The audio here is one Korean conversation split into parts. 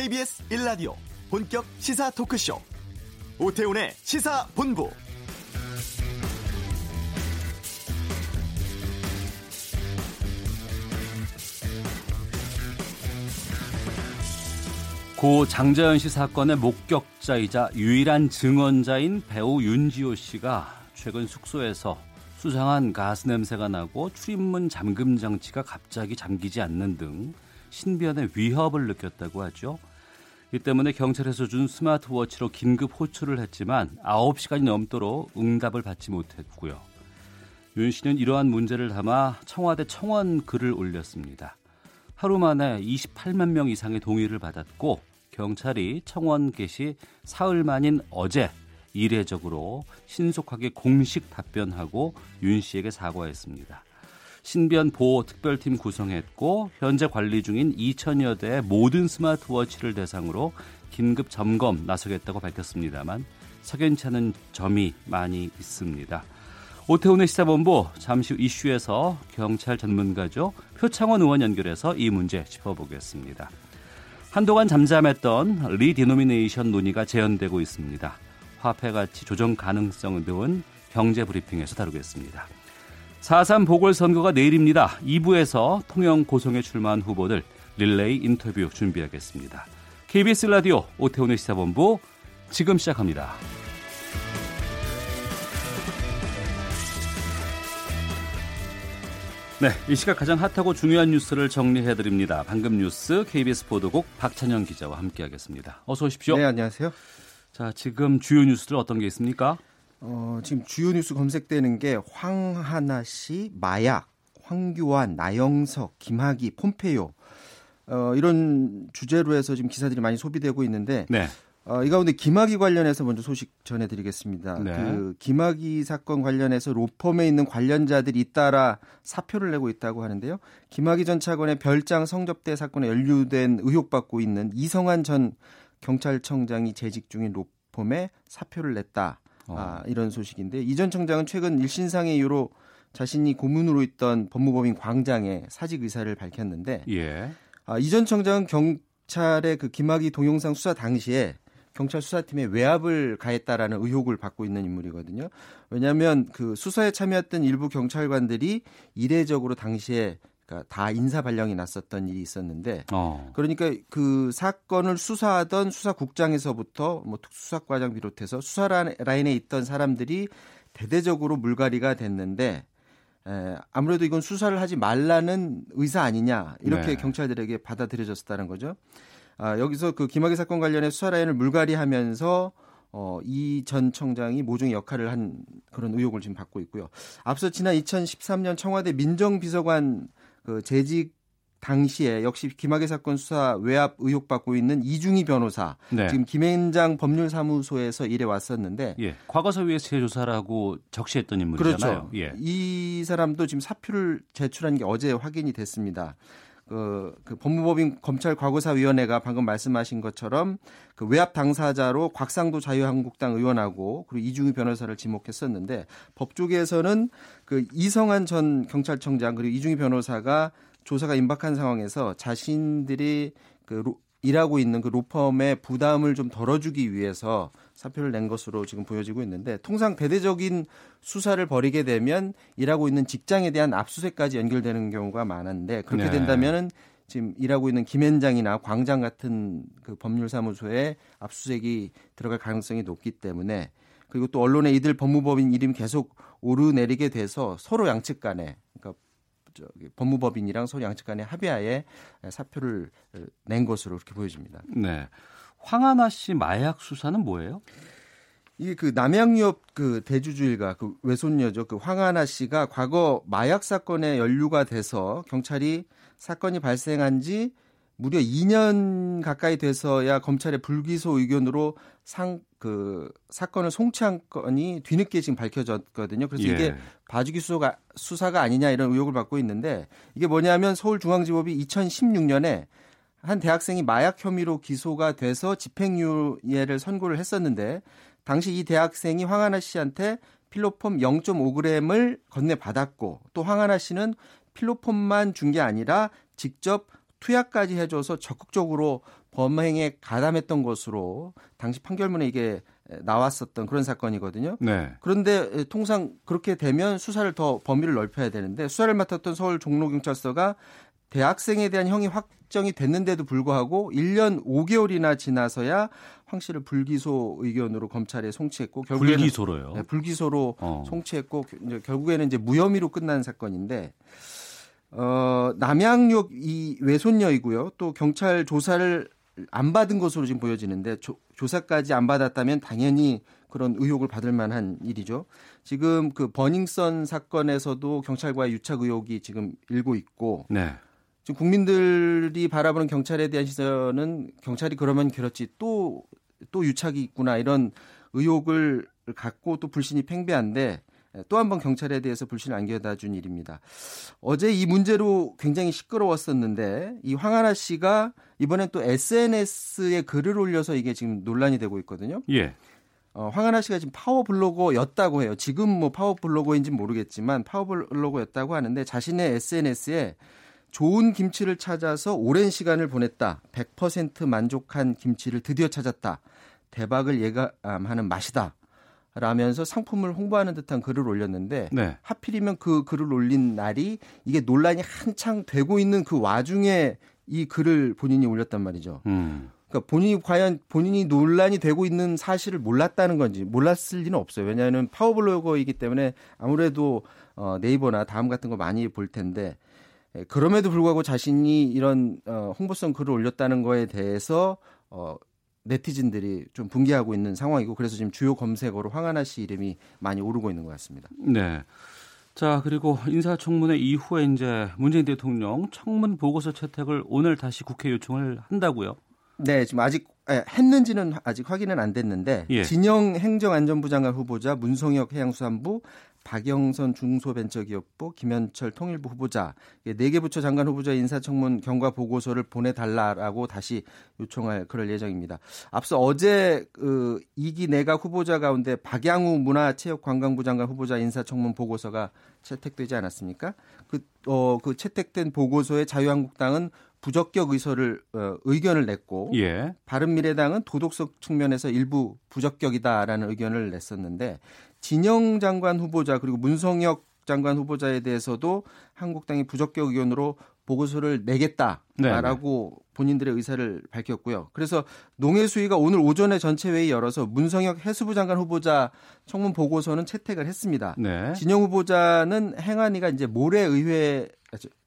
KBS 1라디오 본격 시사 토크쇼 오태훈의 시사본부 고 장자연 씨 사건의 목격자이자 유일한 증언자인 배우 윤지호 씨가 최근 숙소에서 수상한 가스 냄새가 나고 출입문 잠금 장치가 갑자기 잠기지 않는 등 신변의 위협을 느꼈다고 하죠. 이 때문에 경찰에서 준 스마트워치로 긴급 호출을 했지만 9시간이 넘도록 응답을 받지 못했고요. 윤 씨는 이러한 문제를 담아 청와대 청원 글을 올렸습니다. 하루 만에 28만 명 이상의 동의를 받았고 경찰이 청원 개시 사흘 만인 어제 이례적으로 신속하게 공식 답변하고 윤 씨에게 사과했습니다. 신변 보호 특별팀 구성했고 현재 관리 중인 2천여 대의 모든 스마트워치를 대상으로 긴급 점검 나서겠다고 밝혔습니다만 석연치 않은 점이 많이 있습니다. 오태훈의 시사본부 잠시 후 이슈에서 경찰 전문가죠 표창원 의원 연결해서 이 문제 짚어보겠습니다. 한동안 잠잠했던 리디노미네이션 논의가 재현되고 있습니다. 화폐 가치 조정 가능성 등은 경제 브리핑에서 다루겠습니다. 4.3 보궐선거가 내일입니다. 2부에서 통영 고성에 출마한 후보들 릴레이 인터뷰 준비하겠습니다. KBS 라디오 오태훈의 시사본부 지금 시작합니다. 네, 이 시각 가장 핫하고 중요한 뉴스를 정리해 드립니다. 방금 뉴스 KBS 보도국 박찬영 기자와 함께하겠습니다. 어서 오십시오. 네, 안녕하세요. 자, 지금 주요 뉴스들 어떤 게 있습니까? 어, 지금 주요 뉴스 검색되는 게 황하나 씨, 마약, 황교안, 나영석, 김학의, 폼페이오 어, 이런 주제로 해서 지금 기사들이 많이 소비되고 있는데 네. 어, 이 가운데 김학의 관련해서 먼저 소식 전해드리겠습니다. 네. 그 김학의 사건 관련해서 로펌에 있는 관련자들이 잇따라 사표를 내고 있다고 하는데요. 김학의 전 차관의 별장 성접대 사건에 연루된 의혹받고 있는 이성환 전 경찰청장이 재직 중인 로펌에 사표를 냈다. 어. 아, 이런 소식인데 이 전 청장은 최근 일신상의 이유로 자신이 고문으로 있던 법무법인 광장에 사직 의사를 밝혔는데 예. 아, 이전 청장은 경찰의 그 김학의 동영상 수사 당시에 경찰 수사팀에 외압을 가했다라는 의혹을 받고 있는 인물이거든요. 왜냐하면 그 수사에 참여했던 일부 경찰관들이 이례적으로 당시에 다 인사 발령이 났었던 일이 있었는데 어. 그러니까 그 사건을 수사하던 수사국장에서부터 뭐 특수사과장 비롯해서 수사 라인에 있던 사람들이 대대적으로 물갈이가 됐는데 에, 아무래도 이건 수사를 하지 말라는 의사 아니냐 이렇게 네. 경찰들에게 받아들여졌다는 거죠. 아, 여기서 그 김학의 사건 관련해 수사 라인을 물갈이하면서 어, 이 전 청장이 모종의 역할을 한 그런 의혹을 지금 받고 있고요. 앞서 지난 2013년 청와대 민정비서관 그 재직 당시에 역시 김학의 사건 수사 외압 의혹 받고 있는 이중희 변호사 네. 지금 김앤장 법률사무소에서 일해 왔었는데 예. 과거사 위에서 조사라고 적시했던 인물이잖아요. 그렇죠. 예. 이 사람도 지금 사표를 제출한 게 어제 확인이 됐습니다. 그, 그 법무법인 검찰 과거사위원회가 방금 말씀하신 것처럼 그 외압 당사자로 곽상도 자유한국당 의원하고 그리고 이중희 변호사를 지목했었는데 법조계에서는 그 이성한 전 경찰청장 그리고 이중희 변호사가 조사가 임박한 상황에서 자신들이 그 로, 일하고 있는 그 로펌의 부담을 좀 덜어주기 위해서 사표를 낸 것으로 지금 보여지고 있는데 통상 대대적인 수사를 벌이게 되면 일하고 있는 직장에 대한 압수수색까지 연결되는 경우가 많은데 그렇게 네. 된다면은 지금 일하고 있는 김현장이나 광장 같은 그 법률사무소에 압수수색이 들어갈 가능성이 높기 때문에 그리고 또 언론에 이들 법무법인 이름이 계속 오르내리게 돼서 서로 양측 간에 그러니까 저기 법무법인이랑 서로 양측 간에 합의하에 사표를 낸 것으로 이렇게 보여집니다. 네. 황하나 씨 마약 수사는 뭐예요? 이게 그 남양유업 그 대주주일가 그 외손녀죠. 그 황하나 씨가 과거 마약 사건에 연루가 돼서 경찰이 사건이 발생한 지 무려 2년 가까이 돼서야 검찰의 불기소 의견으로 상 그 사건을 송치한 건이 뒤늦게 지금 밝혀졌거든요. 그래서 예. 이게 봐주기 수사가 수사가 아니냐 이런 의혹을 받고 있는데 이게 뭐냐면 서울중앙지법이 2016년에 한 대학생이 마약 혐의로 기소가 돼서 집행유예를 선고를 했었는데 당시 이 대학생이 황하나 씨한테 필로폼 0.5g을 건네받았고 또 황하나 씨는 필로폼만 준 게 아니라 직접 투약까지 해줘서 적극적으로 범행에 가담했던 것으로 당시 판결문에 이게 나왔었던 그런 사건이거든요. 네. 그런데 통상 그렇게 되면 수사를 더 범위를 넓혀야 되는데 수사를 맡았던 서울 종로경찰서가 대학생에 대한 형이 확 정이 됐는데도 불구하고 1년 5개월이나 지나서야 황 씨를 불기소 의견으로 검찰에 송치했고 결국에는 불기소로요. 네, 불기소로 어. 송치했고 결국에는 이제 무혐의로 끝난 사건인데 어, 남양육 이 외손녀이고요. 또 경찰 조사를 안 받은 것으로 지금 보여지는데 조, 조사까지 안 받았다면 당연히 그런 의혹을 받을 만한 일이죠. 지금 그 버닝썬 사건에서도 경찰과의 유착 의혹이 지금 일고 있고 네. 지금 국민들이 바라보는 경찰에 대한 시선은 경찰이 그러면 그렇지 또또 유착이 있구나 이런 의혹을 갖고 또 불신이 팽배한데 또 한 번 경찰에 대해서 불신을 안겨다 준 일입니다. 어제 이 문제로 굉장히 시끄러웠었는데 이 황하나 씨가 이번엔 또 SNS에 글을 올려서 이게 지금 논란이 되고 있거든요. 예. 어, 황하나 씨가 지금 파워블로거였다고 해요. 지금 뭐 파워블로거인지 모르겠지만 파워블로거였다고 하는데 자신의 SNS에 좋은 김치를 찾아서 오랜 시간을 보냈다. 100% 만족한 김치를 드디어 찾았다. 대박을 예감하는 맛이다. 라면서 상품을 홍보하는 듯한 글을 올렸는데 네. 하필이면 그 글을 올린 날이 이게 논란이 한창 되고 있는 그 와중에 이 글을 본인이 올렸단 말이죠. 음. 그러니까 본인이 과연 본인이 논란이 되고 있는 사실을 몰랐다는 건지 몰랐을 리는 없어요. 왜냐하면 파워블로거이기 때문에 아무래도 어, 네이버나 다음 같은 거 많이 볼 텐데 예, 그럼에도 불구하고 자신이 이런 어, 홍보성 글을 올렸다는 거에 대해서 어, 네티즌들이 좀 분개하고 있는 상황이고 그래서 지금 주요 검색어로 황하나 씨 이름이 많이 오르고 있는 것 같습니다. 네. 자 그리고 인사청문회 이후에 이제 문재인 대통령 청문 보고서 채택을 오늘 다시 국회 요청을 한다고요? 네, 지금 아직 예, 했는지는 아직 확인은 안 됐는데 예. 진영 행정안전부 장관 후보자 문성혁 해양수산부 박영선 중소벤처기업부, 김현철 통일부 후보자, 네 개 부처 장관 후보자 인사청문 경과 보고서를 보내달라라고 다시 요청할 그럴 예정입니다. 앞서 어제 그 2기 내각 후보자 가운데 박양우 문화체육관광부 장관 후보자 인사청문 보고서가 채택되지 않았습니까? 그, 어, 그 채택된 보고서에 자유한국당은 부적격 의서를 어, 의견을 냈고 예. 바른미래당은 도덕성 측면에서 일부 부적격이다라는 의견을 냈었는데 진영 장관 후보자 그리고 문성혁 장관 후보자에 대해서도 한국당이 부적격 의견으로 보고서를 내겠다라고 네네. 본인들의 의사를 밝혔고요. 그래서 농해수위가 오늘 오전에 전체 회의 열어서 문성혁 해수부 장관 후보자 청문 보고서는 채택을 했습니다. 네. 진영 후보자는 행안위가 이제 모레 의회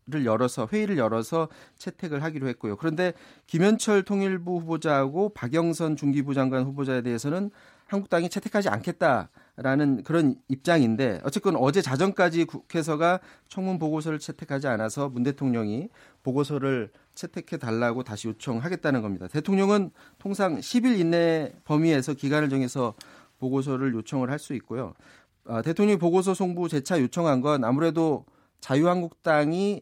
를 열어서 회의를 열어서 채택을 하기로 했고요. 그런데 김현철 통일부 후보자하고 박영선 중기부 장관 후보자에 대해서는 한국당이 채택하지 않겠다 라는 그런 입장인데 어쨌건 어제 자정까지 국회에서가 청문 보고서를 채택하지 않아서 문 대통령이 보고서를 채택해 달라고 다시 요청하겠다는 겁니다. 대통령은 통상 10일 이내 범위에서 기간을 정해서 보고서를 요청을 할 수 있고요. 아, 대통령이 보고서 송부 재차 요청한 건 아무래도 자유한국당이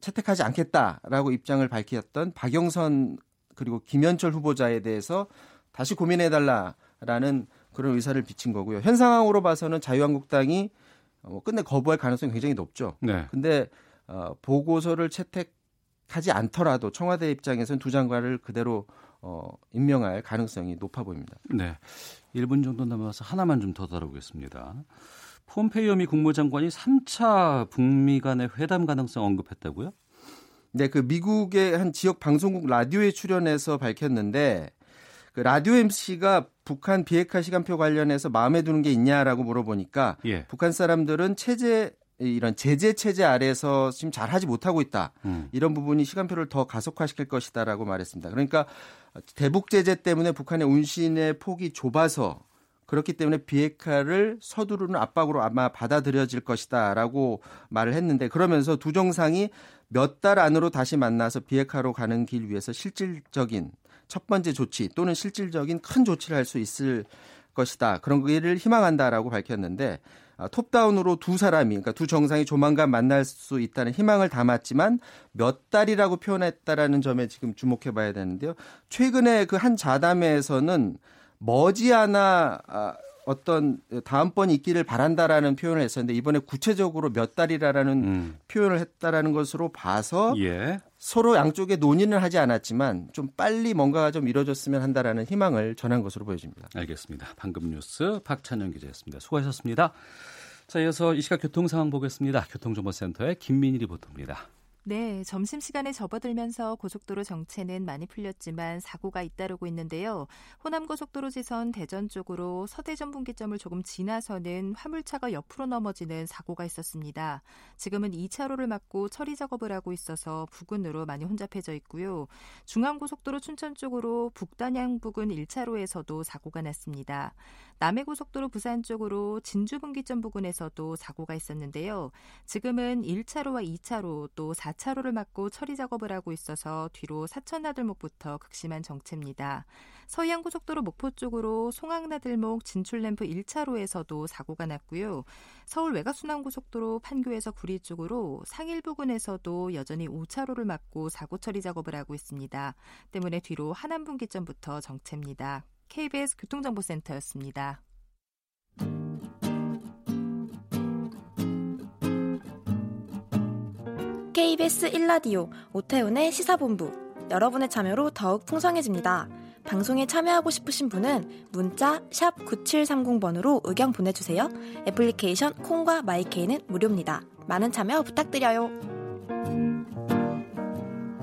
채택하지 않겠다라고 입장을 밝혔던 박영선 그리고 김현철 후보자에 대해서 다시 고민해달라라는 그런 의사를 비친 거고요. 현 상황으로 봐서는 자유한국당이 어, 끝내 거부할 가능성이 굉장히 높죠. 네. 근데 어, 보고서를 채택하지 않더라도 청와대 입장에서는 두 장관을 그대로 어, 임명할 가능성이 높아 보입니다. 네. 1분 정도 남아서 하나만 좀 더 다루겠습니다. 폼페이오 미 국무장관이 3차 북미 간의 회담 가능성 언급했다고요? 네, 그 미국의 한 지역 방송국 라디오에 출연해서 밝혔는데 그 라디오 MC가 북한 비핵화 시간표 관련해서 마음에 드는 게 있냐라고 물어보니까 예. 북한 사람들은 체제 이런 제재 체제 아래에서 지금 잘 하지 못하고 있다. 음. 이런 부분이 시간표를 더 가속화시킬 것이다라고 말했습니다. 그러니까 대북 제재 때문에 북한의 운신의 폭이 좁아서 그렇기 때문에 비핵화를 서두르는 압박으로 아마 받아들여질 것이다라고 말을 했는데 그러면서 두 정상이 몇 달 안으로 다시 만나서 비핵화로 가는 길 위해서 실질적인 첫 번째 조치 또는 실질적인 큰 조치를 할 수 있을 것이다. 그런 일을 희망한다라고 밝혔는데 아, 톱다운으로 두 사람이 그러니까 두 정상이 조만간 만날 수 있다는 희망을 담았지만 몇 달이라고 표현했다라는 점에 지금 주목해 봐야 되는데요. 최근에 그 한 자담회에서는 머지않아 아, 어떤 다음번이 있기를 바란다라는 표현을 했었는데 이번에 구체적으로 몇 달이라는 음. 표현을 했다라는 것으로 봐서 예. 서로 양쪽에 논의는 하지 않았지만 좀 빨리 뭔가가 좀 이루어졌으면 한다라는 희망을 전한 것으로 보여집니다. 알겠습니다. 방금 뉴스 박찬영 기자였습니다. 수고하셨습니다. 자, 이어서 이 시각 교통 상황 보겠습니다. 교통정보센터의 김민희 리포터입니다. 네, 점심시간에 접어들면서 고속도로 정체는 많이 풀렸지만 사고가 잇따르고 있는데요. 호남고속도로 지선 대전 쪽으로 서대전 분기점을 조금 지나서는 화물차가 옆으로 넘어지는 사고가 있었습니다. 지금은 2차로를 막고 처리 작업을 하고 있어서 부근으로 많이 혼잡해져 있고요. 중앙고속도로 춘천 쪽으로 북단양 부근 1차로에서도 사고가 났습니다. 남해고속도로 부산 쪽으로 진주 분기점 부근에서도 사고가 있었는데요. 지금은 1차로와 2차로 또 4 4차로를 막고 처리 작업을 하고 있어서 뒤로 사천나들목부터 극심한 정체입니다. 서해안고속도로 목포 쪽으로 송악나들목 진출램프 1차로에서도 사고가 났고요. 서울 외곽순환고속도로 판교에서 구리 쪽으로 상일 부근에서도 여전히 5차로를 막고 사고 처리 작업을 하고 있습니다. 때문에 뒤로 하남분기점부터 정체입니다. KBS 교통정보센터였습니다. KBS 1라디오 오태훈의 시사본부 여러분의 참여로 더욱 풍성해집니다. 방송에 참여하고 싶으신 분은 문자 9730번으로 의견 보내주세요. 애플리케이션 콩과 마이케이는 무료입니다. 많은 참여 부탁드려요.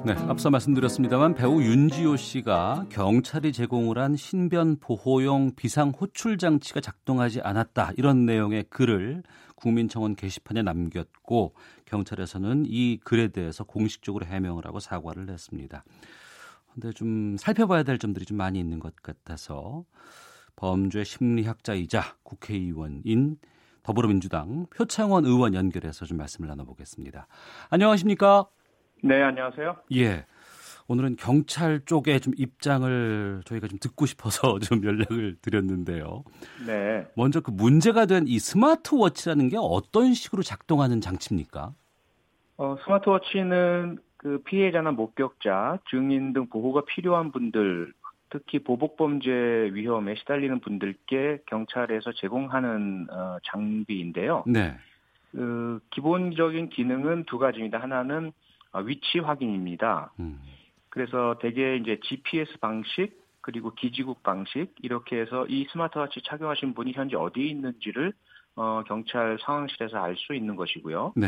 네, 앞서 말씀드렸습니다만 배우 윤지호 씨가 경찰이 제공을 한 신변 보호용 비상 호출 장치가 작동하지 않았다 이런 내용의 글을 국민청원 게시판에 남겼고 경찰에서는 이 글에 대해서 공식적으로 해명을 하고 사과를 했습니다. 근데 좀 살펴봐야 될 점들이 좀 많이 있는 것 같아서 범죄 심리학자이자 국회의원인 더불어민주당 표창원 의원 연결해서 좀 말씀을 나눠보겠습니다. 안녕하십니까? 네, 안녕하세요. 예. 오늘은 경찰 쪽에 좀 입장을 저희가 좀 듣고 싶어서 좀 연락을 드렸는데요. 네. 먼저 그 문제가 된 이 스마트워치라는 게 어떤 식으로 작동하는 장치입니까? 어, 스마트워치는 그 피해자나 목격자, 증인 등 보호가 필요한 분들, 특히 보복범죄 위험에 시달리는 분들께 경찰에서 제공하는 어, 장비인데요. 네. 그 기본적인 기능은 두 가지입니다. 하나는 어, 위치 확인입니다. 음. 그래서 대개 이제 GPS 방식 그리고 기지국 방식 이렇게 해서 이 스마트워치 착용하신 분이 현재 어디에 있는지를 어, 경찰 상황실에서 알 수 있는 것이고요. 네.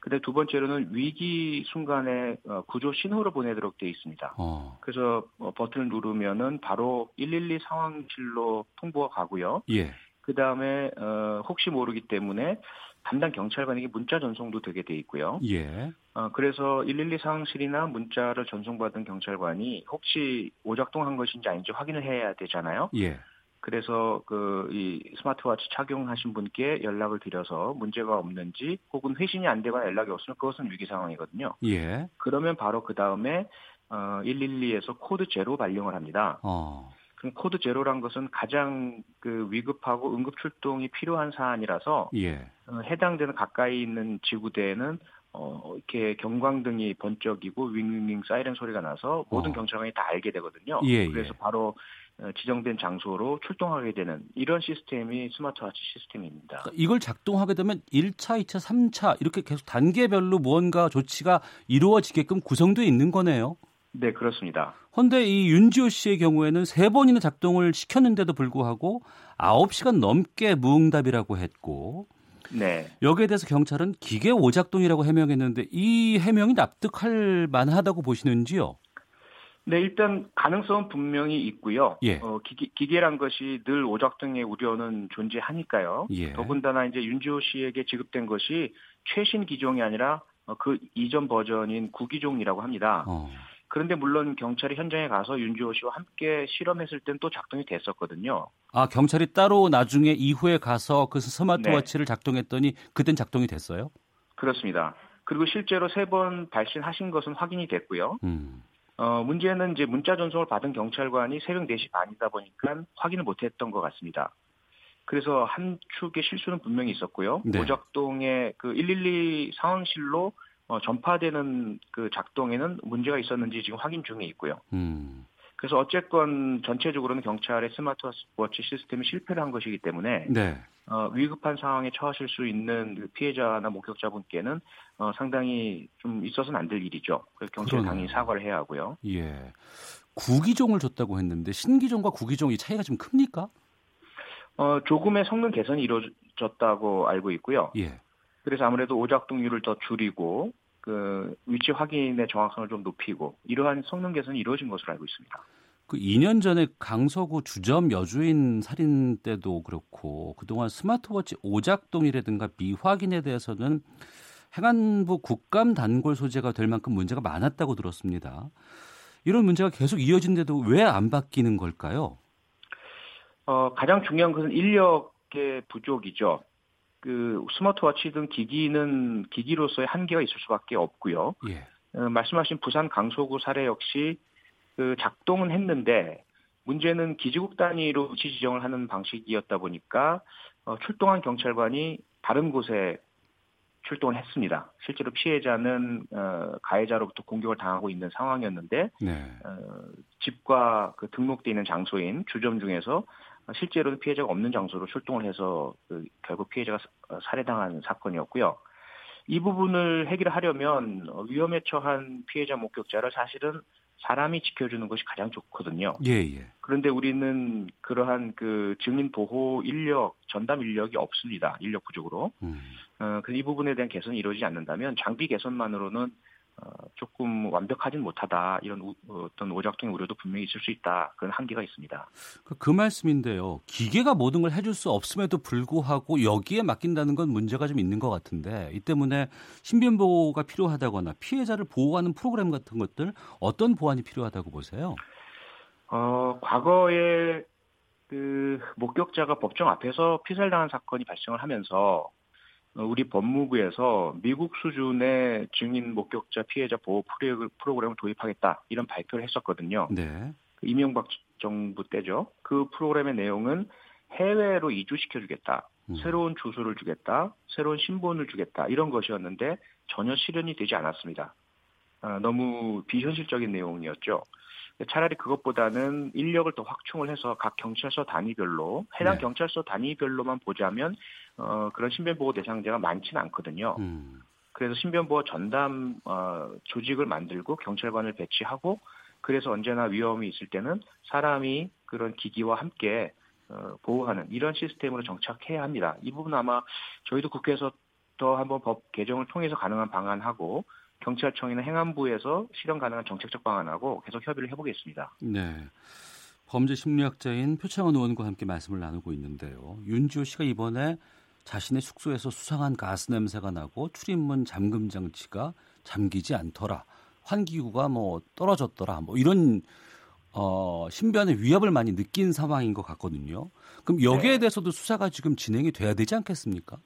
근데 두 번째로는 위기 순간에 어, 구조 신호를 보내도록 되어 있습니다. 어. 그래서 어, 버튼을 누르면은 바로 112 상황실로 통보가 가고요. 예. 그 다음에 어, 혹시 모르기 때문에 담당 경찰관에게 문자 전송도 되게 돼 있고요. 예. 어, 그래서 112 상황실이나 문자를 전송받은 경찰관이 혹시 오작동한 것인지 아닌지 확인을 해야 되잖아요. 예. 그래서 그 이 스마트워치 착용하신 분께 연락을 드려서 문제가 없는지 혹은 회신이 안 되거나 연락이 없으면 그것은 위기 상황이거든요. 예. 그러면 바로 그 다음에 어 112에서 code zero 발령을 합니다. 어. 그럼 code zero란 것은 가장 그 위급하고 응급 출동이 필요한 사안이라서 예. 어, 해당되는 가까이 있는 지구대에는 어, 이렇게 경광등이 번쩍이고 윙윙윙 사이렌 소리가 나서 모든 어. 경찰관이 다 알게 되거든요. 예, 예. 그래서 예. 바로 어, 지정된 장소로 출동하게 되는 이런 시스템이 스마트워치 시스템입니다. 그러니까 이걸 작동하게 되면 1차, 2차, 3차 이렇게 계속 단계별로 무언가 조치가 이루어지게끔 구성되어 있는 거네요. 네, 그렇습니다. 그런데 이 윤지호 씨의 경우에는 세 번이나 작동을 시켰는데도 불구하고 9시간 넘게 무응답이라고 했고 네. 여기에 대해서 경찰은 기계 오작동이라고 해명했는데 이 해명이 납득할 만하다고 보시는지요? 네, 일단 가능성은 분명히 있고요. 예. 어, 기계, 란 것이 늘 오작동의 우려는 존재하니까요. 예. 더군다나 이제 윤지호 씨에게 지급된 것이 최신 기종이 아니라 어, 그 이전 버전인 구기종이라고 합니다. 어. 그런데 물론 경찰이 현장에 가서 윤주호 씨와 함께 실험했을 땐 또 작동이 됐었거든요. 아 경찰이 따로 나중에 이후에 가서 그 스마트워치를 네. 작동했더니 그땐 작동이 됐어요? 그렇습니다. 그리고 실제로 세 번 발신하신 것은 확인이 됐고요. 음. 어, 문제는 이제 문자 전송을 받은 경찰관이 새벽 4시 반이다 보니까 확인을 못했던 것 같습니다. 그래서 한 축의 실수는 분명히 있었고요. 네. 오작동의 그 112 상황실로 어, 전파되는 그 작동에는 문제가 있었는지 지금 확인 중에 있고요. 음. 그래서 어쨌건 전체적으로는 경찰의 스마트워치 시스템이 실패를 한 것이기 때문에 네. 어, 위급한 상황에 처하실 수 있는 그 피해자나 목격자분께는 어, 상당히 좀 있어서는 안 될 일이죠. 그래서 경찰 당연히 사과를 해야 하고요. 예. 구기종을 줬다고 했는데 신기종과 구기종이 차이가 좀 큽니까? 어, 조금의 성능 개선이 이루어졌다고 알고 있고요. 예. 그래서 아무래도 오작동률을 더 줄이고 그 위치 확인의 정확성을 좀 높이고 이러한 성능 개선이 이루어진 것으로 알고 있습니다. 그 2년 전에 강서구 주점 여주인 살인 때도 그렇고 그동안 스마트워치 오작동이라든가 미확인에 대해서는 행안부 국감 단골 소재가 될 만큼 문제가 많았다고 들었습니다. 이런 문제가 계속 이어진데도 왜 안 바뀌는 걸까요? 어, 가장 중요한 것은 인력의 부족이죠. 그 스마트워치 등 기기는 기기로서의 한계가 있을 수밖에 없고요. 예. 어, 말씀하신 부산 강서구 사례 역시 그 작동은 했는데 문제는 기지국 단위로 위치 지정을 하는 방식이었다 보니까 어, 출동한 경찰관이 다른 곳에 출동을 했습니다. 실제로 피해자는 어, 가해자로부터 공격을 당하고 있는 상황이었는데 네. 어, 집과 그 등록돼 있는 장소인 주점 중에서 실제로는 피해자가 없는 장소로 출동을 해서 그 결국 피해자가 사- 살해당한 사건이었고요. 이 부분을 해결하려면 어, 위험에 처한 피해자 목격자를 사실은 사람이 지켜주는 것이 가장 좋거든요. 예, 예. 그런데 우리는 그러한 그 증인 보호 인력, 전담 인력이 없습니다. 인력 부족으로. 음. 어, 그이 부분에 대한 개선이 이루어지지 않는다면 장비 개선만으로는 어, 조금 완벽하진 못하다. 이런 우- 어떤 오작동의 우려도 분명히 있을 수 있다. 그런 한계가 있습니다. 그, 그 말씀인데요. 기계가 모든 걸 해줄 수 없음에도 불구하고 여기에 맡긴다는 건 문제가 좀 있는 것 같은데 이 때문에 신변 보호가 필요하다거나 피해자를 보호하는 프로그램 같은 것들 어떤 보완이 필요하다고 보세요? 어, 과거에 그 목격자가 법정 앞에서 피살당한 사건이 발생을 하면서 어, 우리 법무부에서 미국 수준의 증인 목격자 피해자 보호 프로- 프로그램을 도입하겠다 이런 발표를 했었거든요. 네. 그 이명박 정부 때죠. 그 프로그램의 내용은 해외로 이주시켜주겠다. 음. 새로운 주소를 주겠다. 새로운 신분을 주겠다. 이런 것이었는데 전혀 실현이 되지 않았습니다. 아, 너무 비현실적인 내용이었죠. 차라리 그것보다는 인력을 더 확충을 해서 각 경찰서 단위별로 해당 네. 경찰서 단위별로만 보자면 어, 그런 신변보호 대상자가 많지는 않거든요. 음. 그래서 신변보호 전담 어, 조직을 만들고 경찰관을 배치하고 그래서 언제나 위험이 있을 때는 사람이 그런 기기와 함께 어, 보호하는 이런 시스템으로 정착해야 합니다. 이 부분 아마 저희도 국회에서 더 한번 법 개정을 통해서 가능한 방안하고 경찰청이나 행안부에서 실현 가능한 정책적 방안하고 계속 협의를 해보겠습니다. 네. 범죄 심리학자인 표창원 의원과 함께 말씀을 나누고 있는데요. 윤지호 씨가 이번에 자신의 숙소에서 수상한 가스 냄새가 나고 출입문 잠금 장치가 잠기지 않더라. 환기구가 뭐 떨어졌더라. 뭐 이런 어, 신변의 위협을 많이 느낀 상황인 것 같거든요. 그럼 여기에 네. 대해서도 수사가 지금 진행이 돼야 되지 않겠습니까?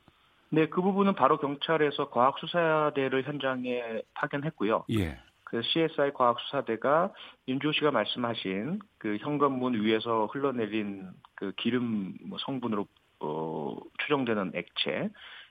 네, 그 부분은 바로 경찰에서 과학수사대를 현장에 파견했고요. 예. 그 CSI 과학수사대가 윤주호 씨가 말씀하신 그 현관문 위에서 흘러내린 그 기름 뭐 성분으로 어, 추정되는 액체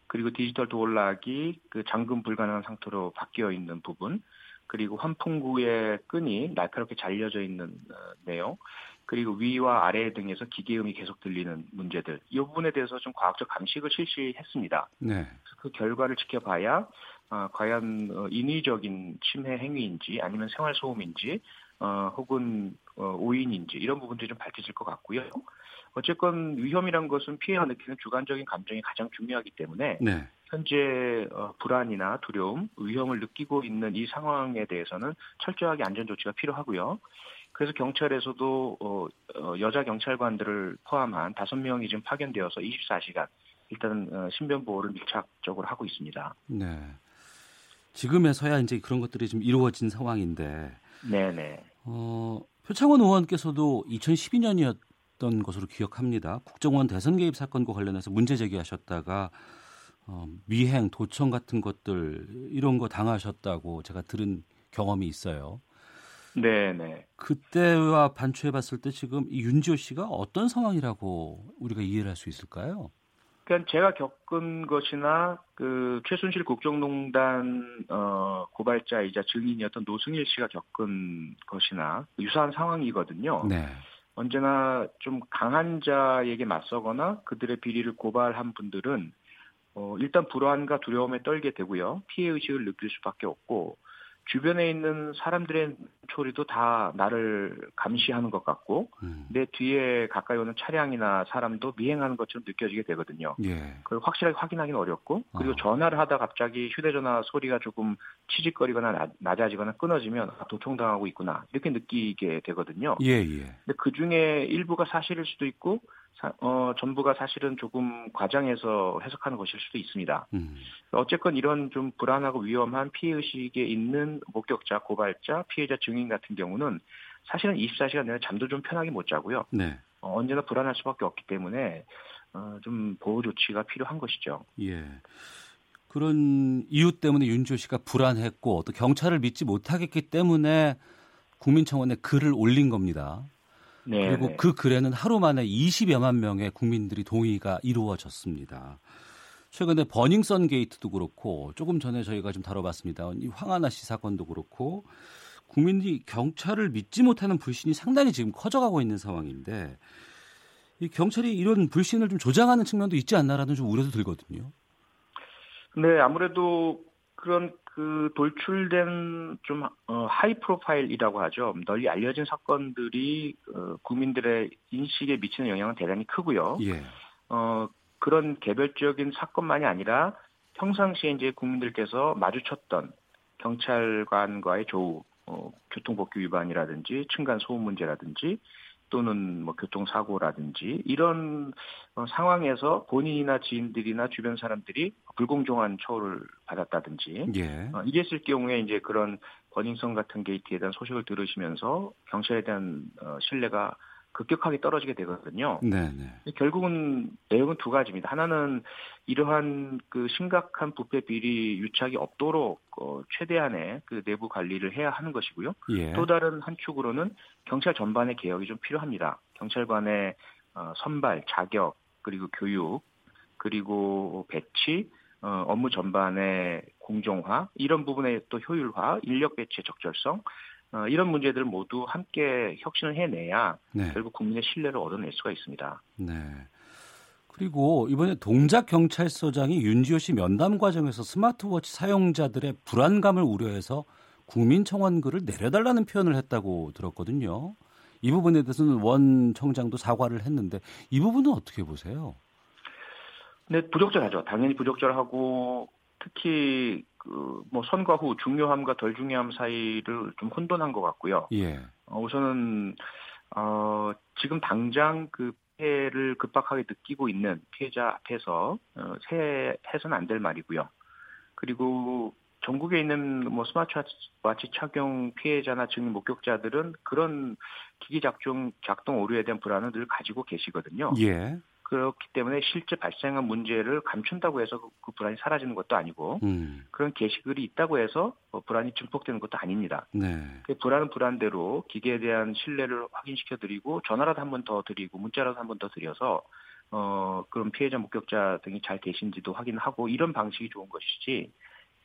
그리고 디지털 도어락이 그 잠금 불가능한 상태로 바뀌어 있는 부분 그리고 환풍구의 끈이 날카롭게 잘려져 있는 어, 내용 그리고 위와 아래 등에서 기계음이 계속 들리는 문제들 이 부분에 대해서 좀 과학적 감식을 실시했습니다. 네. 그 결과를 지켜봐야 어, 과연 어, 인위적인 침해 행위인지 아니면 생활 소음인지 어, 혹은 어, 오인인지 이런 부분들이 좀 밝혀질 것 같고요. 어쨌건 위험이란 것은 피해가 느끼는 주관적인 감정이 가장 중요하기 때문에 네. 현재 어, 불안이나 두려움, 위험을 느끼고 있는 이 상황에 대해서는 철저하게 안전 조치가 필요하고요. 그래서 경찰에서도 어, 어, 여자 경찰관들을 포함한 다섯 명이 지금 파견되어서 24시간 일단 어, 신변 보호를 밀착적으로 하고 있습니다. 네. 지금에서야 이제 그런 것들이 좀 이루어진 상황인데 네네. 어, 표창원 의원께서도 2012년이었 던 것으로 기억합니다. 국정원 대선 개입 사건과 관련해서 문제 제기하셨다가 어, 미행, 도청 같은 것들 이런 거 당하셨다고 제가 들은 경험이 있어요. 네네. 그때와 반추해 봤을 때 지금 이 윤지호 씨가 어떤 상황이라고 우리가 이해를 할 수 있을까요? 그러니까 제가 겪은 것이나 그 최순실 국정농단 어 고발자이자 증인이었던 노승일 씨가 겪은 것이나 유사한 상황이거든요. 네. 언제나 좀 강한 자에게 맞서거나 그들의 비리를 고발한 분들은 어 일단 불안과 두려움에 떨게 되고요. 피해 의식을 느낄 수밖에 없고 주변에 있는 사람들의 소리도 다 나를 감시하는 것 같고 음. 내 뒤에 가까이 오는 차량이나 사람도 미행하는 것처럼 느껴지게 되거든요. 예. 그걸 확실하게 확인하기는 어렵고 그리고 어. 전화를 하다 갑자기 휴대전화 소리가 조금 치직거리거나 낮- 낮아지거나 끊어지면 아, 도청당하고 있구나 이렇게 느끼게 되거든요. 예, 예. 근데 그 중에 일부가 사실일 수도 있고 사- 어, 전부가 사실은 조금 과장해서 해석하는 것일 수도 있습니다. 음. 어쨌건 이런 좀 불안하고 위험한 피해 의식에 있는 목격자, 고발자, 피해자 증인 같은 경우는 사실은 24시간 내내 잠도 좀 편하게 못 자고요. 네. 어, 언제나 불안할 수밖에 없기 때문에 어, 좀 보호 조치가 필요한 것이죠. 예. 그런 이유 때문에 윤지호 씨가 불안했고 또 경찰을 믿지 못하겠기 때문에 국민청원에 글을 올린 겁니다. 네. 그리고 네. 그 글에는 하루 만에 20여만 명의 국민들이 동의가 이루어졌습니다. 최근에 버닝썬 게이트도 그렇고 조금 전에 저희가 좀 다뤄봤습니다. 이 황하나 씨 사건도 그렇고 국민들이 경찰을 믿지 못하는 불신이 상당히 지금 커져가고 있는 상황인데 이 경찰이 이런 불신을 좀 조장하는 측면도 있지 않나라는 좀 우려도 들거든요. 네, 아무래도 그런 그 돌출된 좀 어, high profile이라고 하죠. 널리 알려진 사건들이 어, 국민들의 인식에 미치는 영향은 대단히 크고요. 예. 어, 그런 개별적인 사건만이 아니라 평상시에 이제 국민들께서 마주쳤던 경찰관과의 조우, 어, 교통법규 위반이라든지 층간 소음 문제라든지 또는 뭐 교통사고라든지 이런 어, 상황에서 본인이나 지인들이나 주변 사람들이 불공정한 처우를 받았다든지 예. 어, 이랬을 경우에 이제 그런 버닝썬 같은 게이트에 대한 소식을 들으시면서 경찰에 대한 어, 신뢰가 급격하게 떨어지게 되거든요. 네, 네. 결국은 내용은 두 가지입니다. 하나는 이러한 그 심각한 부패 비리 유착이 없도록 어, 최대한의 그 내부 관리를 해야 하는 것이고요. 예. 또 다른 한 축으로는 경찰 전반의 개혁이 좀 필요합니다. 경찰관의 어, 선발, 자격, 그리고 교육, 그리고 배치, 어, 업무 전반의 공정화, 이런 부분의 또 효율화, 인력 배치의 적절성, 어, 이런 문제들을 모두 함께 혁신을 해내야 네. 결국 국민의 신뢰를 얻어낼 수가 있습니다. 네. 그리고 이번에 동작 경찰서장이 윤지호 씨 면담 과정에서 스마트워치 사용자들의 불안감을 우려해서 국민 청원글을 내려달라는 표현을 했다고 들었거든요. 이 부분에 대해서는 원 청장도 사과를 했는데 이 부분은 어떻게 보세요? 네, 부적절하죠. 당연히 부적절하고 특히 그 뭐 선거 후 중요함과 덜 중요함 사이를 좀 혼돈한 것 같고요. 예. 어, 우선은 어, 지금 당장 그 피해를 급박하게 느끼고 있는 피해자 앞에서 어, 새 해서는 안 될 말이고요. 그리고 전국에 있는 뭐 스마트워치 착용 피해자나 증인 목격자들은 그런 기기 작동 작동 오류에 대한 불안을 늘 가지고 계시거든요. 예. 그렇기 때문에 실제 발생한 문제를 감춘다고 해서 그, 그 불안이 사라지는 것도 아니고 음. 그런 게시글이 있다고 해서 어, 불안이 증폭되는 것도 아닙니다. 네. 그 불안은 불안대로 기계에 대한 신뢰를 확인시켜 드리고 전화라도 한 번 더 드리고 문자라도 한 번 더 드려서 어 그런 피해자 목격자 등이 잘 계신지도 확인하고 이런 방식이 좋은 것이지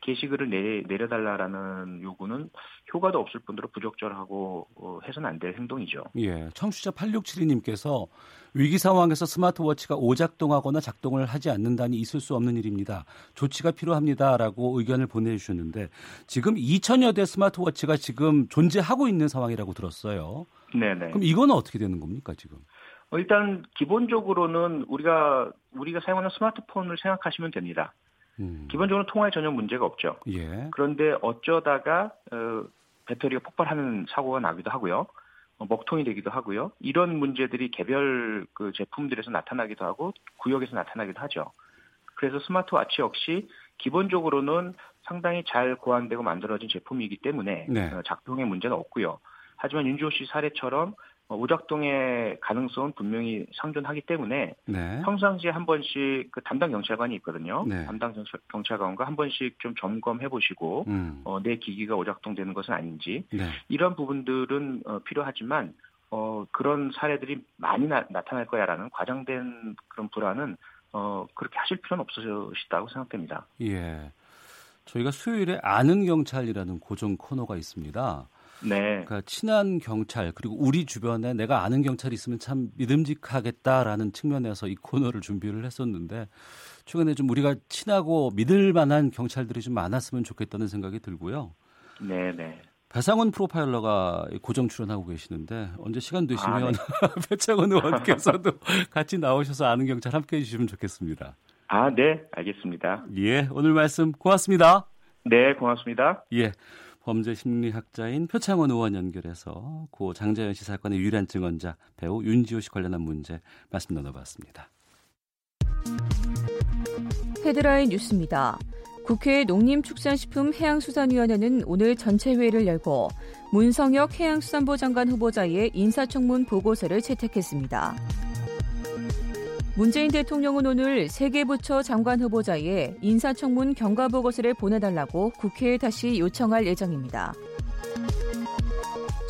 게시글을 내, 내려달라라는 요구는 효과도 없을 뿐더러 부적절하고 어, 해서는 안 될 행동이죠. 예. 청취자 8672님께서 위기 상황에서 스마트워치가 오작동하거나 작동을 하지 않는다니 있을 수 없는 일입니다. 조치가 필요합니다라고 의견을 보내주셨는데 지금 2천여 대 스마트워치가 지금 존재하고 있는 상황이라고 들었어요. 네네. 그럼 이거는 어떻게 되는 겁니까 지금? 어, 일단 기본적으로는 우리가 우리가 사용하는 스마트폰을 생각하시면 됩니다. 음. 기본적으로 통화에 전혀 문제가 없죠. 예. 그런데 어쩌다가 어, 배터리가 폭발하는 사고가 나기도 하고요. 어, 먹통이 되기도 하고요. 이런 문제들이 개별 그 제품들에서 나타나기도 하고 구역에서 나타나기도 하죠. 그래서 스마트워치 역시 기본적으로는 상당히 잘 고안되고 만들어진 제품이기 때문에 네. 어, 작동에 문제는 없고요. 하지만 윤주호 씨 사례처럼 어, 오작동의 가능성은 분명히 상존하기 때문에 네. 평상시에 한 번씩 그 담당 경찰관이 있거든요. 네. 담당 경찰- 경찰 관과 한 번씩 좀 점검해 보시고 음. 어, 내 기기가 오작동되는 것은 아닌지 네. 이런 부분들은 어, 필요하지만 어, 그런 사례들이 많이 나, 타날 거야라는 과장된 그런 불안은 어, 그렇게 하실 필요는 없으시다고 생각됩니다. 예. 저희가 수요일에 아는 경찰이라는 고정 코너가 있습니다. 네. 그러니까 친한 경찰 그리고 우리 주변에 내가 아는 경찰이 있으면 참 믿음직하겠다라는 측면에서 이 코너를 준비를 했었는데 최근에 좀 우리가 친하고 믿을 만한 경찰들이 좀 많았으면 좋겠다는 생각이 들고요. 네, 네. 배상원 프로파일러가 고정 출연하고 계시는데 언제 시간 되시면 아, 네. 배창원 의원께서도 같이 나오셔서 아는 경찰 함께 해 주시면 좋겠습니다. 아, 네, 알겠습니다. 예, 오늘 말씀 고맙습니다. 네, 고맙습니다. 예. 범죄 심리학자인 표창원 의원 연결해서 고 장자연 씨 사건의 유일한 증언자 배우 윤지호 씨 관련한 문제 말씀 나눠봤습니다. 헤드라인 뉴스입니다. 국회 농림축산식품해양수산위원회는 오늘 전체 회의를 열고 문성혁 해양수산부 장관 후보자의 인사청문 보고서를 채택했습니다. 문재인 대통령은 오늘 세계부처 장관 후보자의 인사청문 경과보고서를 보내달라고 국회에 다시 요청할 예정입니다.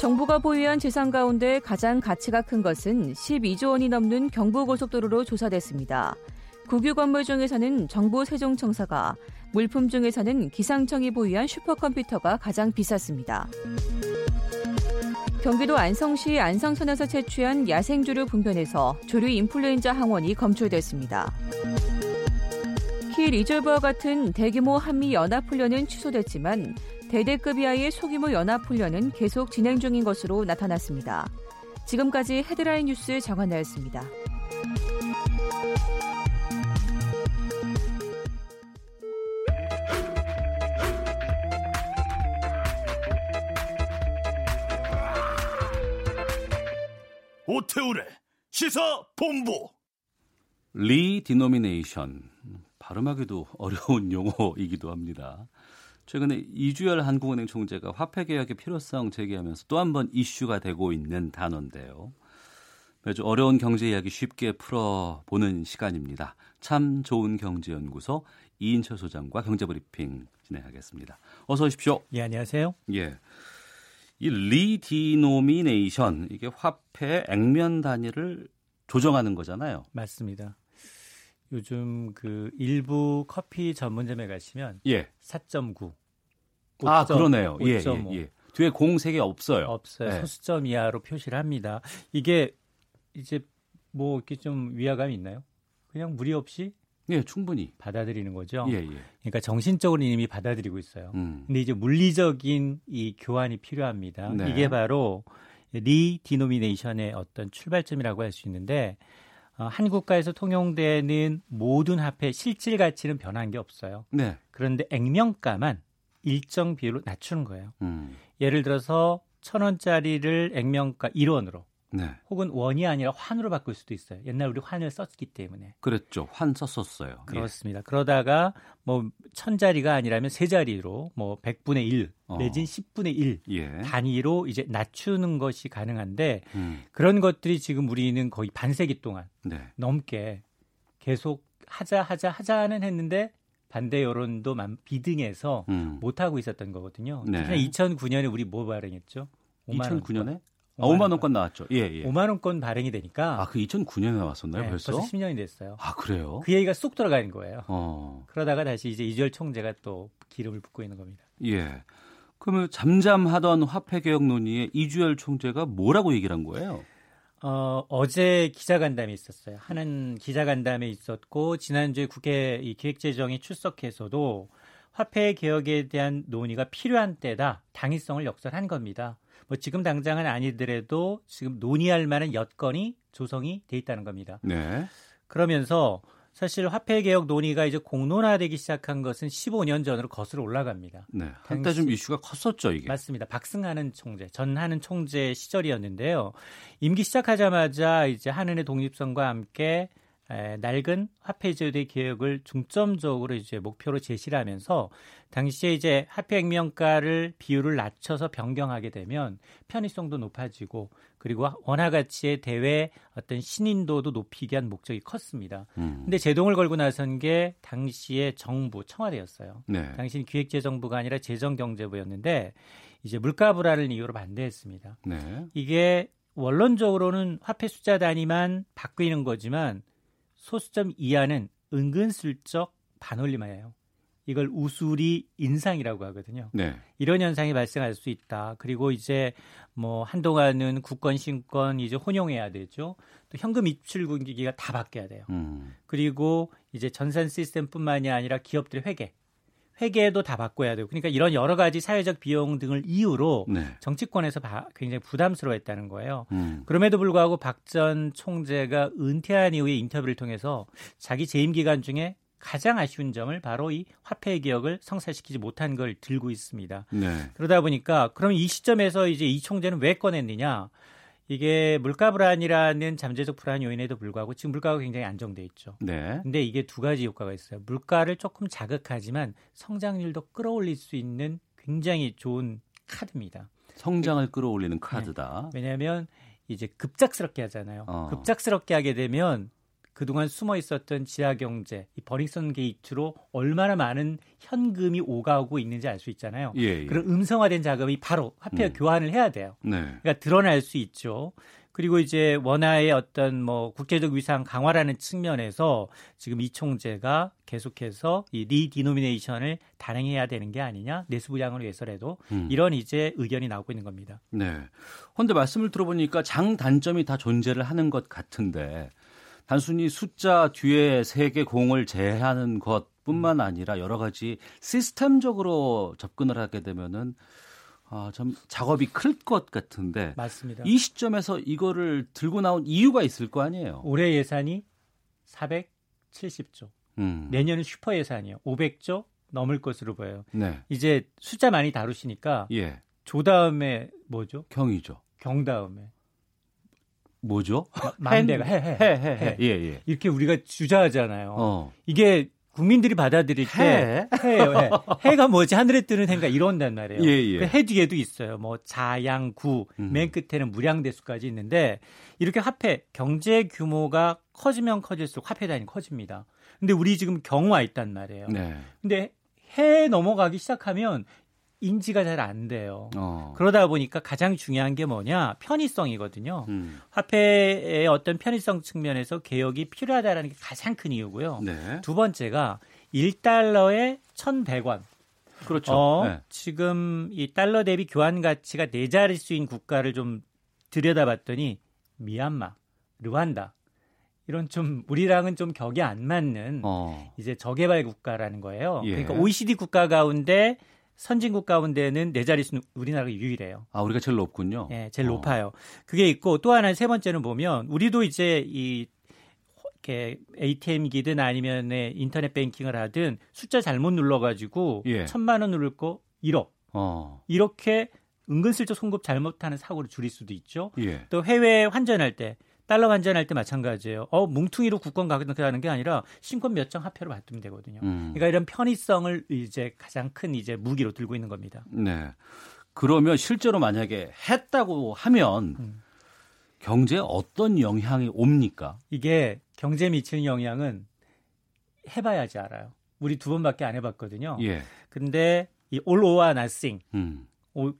정부가 보유한 재산 가운데 가장 가치가 큰 것은 12조 원이 넘는 경부고속도로로 조사됐습니다. 국유 건물 중에서는 정부 세종청사가, 물품 중에서는 기상청이 보유한 슈퍼컴퓨터가 가장 비쌌습니다. 경기도 안성시 안성천에서 채취한 야생조류 분변에서 조류 인플루엔자 항원이 검출됐습니다. 키 리졸브와 같은 대규모 한미 연합훈련은 취소됐지만 대대급 이하의 소규모 연합훈련은 계속 진행 중인 것으로 나타났습니다. 지금까지 헤드라인 뉴스 정한나였습니다. 오태훈의 시사 본부 리디노미네이션 발음하기도 어려운 용어이기도 합니다. 최근에 이주열 한국은행 총재가 화폐 개혁의 필요성 제기하면서 또 한 번 이슈가 되고 있는 단어인데요. 매주 어려운 경제 이야기 쉽게 풀어보는 시간입니다. 참 좋은 경제연구소 이인철 소장과 경제브리핑 진행하겠습니다. 어서 오십시오. 예, 안녕하세요. 예. 이 리디노미네이션 이게 화폐 액면 단위를 조정하는 거잖아요. 맞습니다. 요즘 그 일부 커피 전문점에 가시면 예. 4.9. 아, 그러네요. 5.5. 예, 예, 예. 뒤에 공 세 개 없어요. 없어요. 네. 소수점 이하로 표시를 합니다. 이게 이제 뭐 이렇게 좀 위화감이 있나요? 그냥 무리 없이 예, 충분히. 받아들이는 거죠. 예, 예. 그러니까 정신적으로 이미 받아들이고 있어요. 음. 근데 이제 물리적인 이 교환이 필요합니다. 네. 이게 바로 리디노미네이션의 어떤 출발점이라고 할 수 있는데 어, 한 국가에서 통용되는 모든 화폐 실질 가치는 변한 게 없어요. 네. 그런데 액면가만 일정 비율로 낮추는 거예요. 음. 예를 들어서 천 원짜리를 액면가 1원으로 네. 혹은 원이 아니라 환으로 바꿀 수도 있어요. 옛날 우리 환을 썼기 때문에. 그랬죠. 환 썼었어요. 그렇습니다. 그러다가 뭐 천자리가 아니라면 세 자리로 뭐 100분의 1 어. 내진 10분의 1 예. 예. 단위로 이제 낮추는 것이 가능한데 음. 그런 것들이 지금 우리는 거의 반세기 동안 네. 넘게 계속 하자 하자 하자는 했는데 반대 여론도 만- 비등해서 음. 못 하고 있었던 거거든요. 네. 특히나 2009년에 우리 뭐 발행했죠? 5만 2009년에 아, 5만 5만 원권 나왔죠. 예, 예. 5만 원권 발행이 되니까 아, 그 2009년에 나왔었나요, 네, 벌써? 10년이 됐어요. 아, 그래요? 그 얘기가 쏙 들어가는 거예요. 어. 그러다가 다시 이제 이주열 총재가 또 기름을 붓고 있는 겁니다. 예. 그러면 잠잠하던 화폐 개혁 논의에 이주열 총재가 뭐라고 얘기를 한 거예요? 어, 어제 기자간담회 있었어요. 하는 기자간담회 있었고 지난주에 국회 이 기획재정에 출석해서도 화폐 개혁에 대한 논의가 필요한 때다 당위성을 역설한 겁니다. 뭐 지금 당장은 아니더라도 지금 논의할 만한 여건이 조성이 돼 있다는 겁니다. 네. 그러면서 사실 화폐 개혁 논의가 이제 공론화되기 시작한 것은 15년 전으로 거슬러 올라갑니다. 네. 한때 좀 이슈가 컸었죠, 이게. 맞습니다. 박승하는 총재, 전 하는 총재 시절이었는데요. 임기 시작하자마자 이제 한은의 독립성과 함께 에, 낡은 화폐 제도의 개혁을 중점적으로 이제 목표로 제시를 하면서 당시에 이제 화폐 액면가를 비율을 낮춰서 변경하게 되면 편의성도 높아지고 그리고 원화 가치의 대외 어떤 신인도도 높이기 위한 목적이 컸습니다. 음. 근데 제동을 걸고 나선 게 당시의 정부 청와대였어요. 네. 당신 기획재정부가 아니라 재정경제부였는데 이제 물가 불안을 이유로 반대했습니다. 네. 이게 원론적으로는 화폐 숫자 단위만 바뀌는 거지만 소수점 이하는 은근슬쩍 반올림하예요. 이걸 우수리 인상이라고 하거든요. 네. 이런 현상이 발생할 수 있다. 그리고 이제 뭐 한동안은 국권 신권 이제 혼용해야 되죠. 또 현금 입출 금기가 다 바뀌어야 돼요. 음. 그리고 이제 전산 시스템뿐만이 아니라 기업들의 회계, 회계도 다 바꿔야 되고 그러니까 이런 여러 가지 사회적 비용 등을 이유로 네. 정치권에서 바, 굉장히 부담스러워했다는 거예요. 음. 그럼에도 불구하고 박 전 총재가 은퇴한 이후에 인터뷰를 통해서 자기 재임 기간 중에 가장 아쉬운 점을 바로 이 화폐 개혁을 성사시키지 못한 걸 들고 있습니다. 네. 그러다 보니까 그럼 이 시점에서 이제 이 총재는 왜 꺼냈느냐? 이게 물가 불안이라는 잠재적 불안 요인에도 불구하고 지금 물가가 굉장히 안정돼 있죠. 네. 근데 이게 두 가지 효과가 있어요. 물가를 조금 자극하지만 성장률도 끌어올릴 수 있는 굉장히 좋은 카드입니다. 성장을 끌어올리는 카드다. 왜냐하면 이제 급작스럽게 하잖아요. 어. 급작스럽게 하게 되면 그동안 숨어 있었던 지하 경제, 이 버닝썬 게이트로 얼마나 많은 현금이 오가고 있는지 알 수 있잖아요. 예, 예. 그런 음성화된 자금이 바로 화폐 음. 교환을 해야 돼요. 네. 그러니까 드러날 수 있죠. 그리고 이제 원화의 어떤 뭐 국제적 위상 강화라는 측면에서 지금 이 총재가 계속해서 이 리디노미네이션을 단행해야 되는 게 아니냐 내수 부양을 위해서라도 음. 이런 이제 의견이 나오고 있는 겁니다. 네. 그런데 말씀을 들어보니까 장 단점이 다 존재를 하는 것 같은데 단순히 숫자 뒤에 세 개 공을 제하는 것뿐만 아니라 여러 가지 시스템적으로 접근을 하게 되면은 아, 좀 작업이 클 것 같은데 맞습니다. 이 시점에서 이거를 들고 나온 이유가 있을 거 아니에요. 올해 예산이 470조. 음. 내년은 슈퍼 예산이요. 500조 넘을 것으로 보여요. 네. 이제 숫자 많이 다루시니까 예. 조 다음에 뭐죠? 경이죠. 경 다음에 뭐죠? 만배가 해, 해, 해, 해, 해. 예, 예. 이렇게 우리가 주자하잖아요. 어. 이게 국민들이 받아들일 때 해예요. 해. 해가 뭐지 하늘에 뜨는 해인가 이런단 말이에요. 예, 예. 그해 뒤에도 있어요. 뭐 자양, 구, 음. 맨 끝에는 무량대수까지 있는데 이렇게 화폐 경제 규모가 커지면 커질수록 화폐 단위 커집니다. 근데 우리 지금 경화 있단 말이에요. 네. 근데 해 넘어가기 시작하면 인지가 잘 안 돼요. 어. 그러다 보니까 가장 중요한 게 뭐냐 편의성이거든요. 음. 화폐의 어떤 편의성 측면에서 개혁이 필요하다라는 게 가장 큰 이유고요. 네. 두 번째가 1달러에 1,100원. 그렇죠. 어, 네. 지금 이 달러 대비 교환 가치가 네 자릿수인 국가를 좀 들여다봤더니 미얀마, 르완다 이런 좀 우리랑은 좀 격이 안 맞는 어. 이제 저개발 국가라는 거예요. 예. 그러니까 OECD 국가 가운데 선진국 가운데는 네 자릿수는 우리나라가 유일해요. 아, 우리가 제일 높군요. 예, 제일 어. 높아요. 그게 있고 또 하나 세 번째는 보면 우리도 이제 이 이렇게 ATM기든 아니면 인터넷 뱅킹을 하든 숫자 잘못 눌러가지고 예. 천만 원 누를 거 1억 어. 이렇게 은근슬쩍 송급 잘못하는 사고를 줄일 수도 있죠. 예. 또 해외 환전할 때 달러 환전할 때 마찬가지예요. 어 뭉퉁이로 국권 가는 게 아니라 신권 몇 장 화폐로 받으면 되거든요. 음. 그러니까 이런 편의성을 이제 가장 큰 이제 무기로 들고 있는 겁니다. 네. 그러면 실제로 만약에 했다고 하면 음. 경제에 어떤 영향이 옵니까? 이게 경제에 미치는 영향은 해봐야지 알아요. 우리 두 번밖에 안 해봤거든요. 예. 근데 이 all or nothing, 음.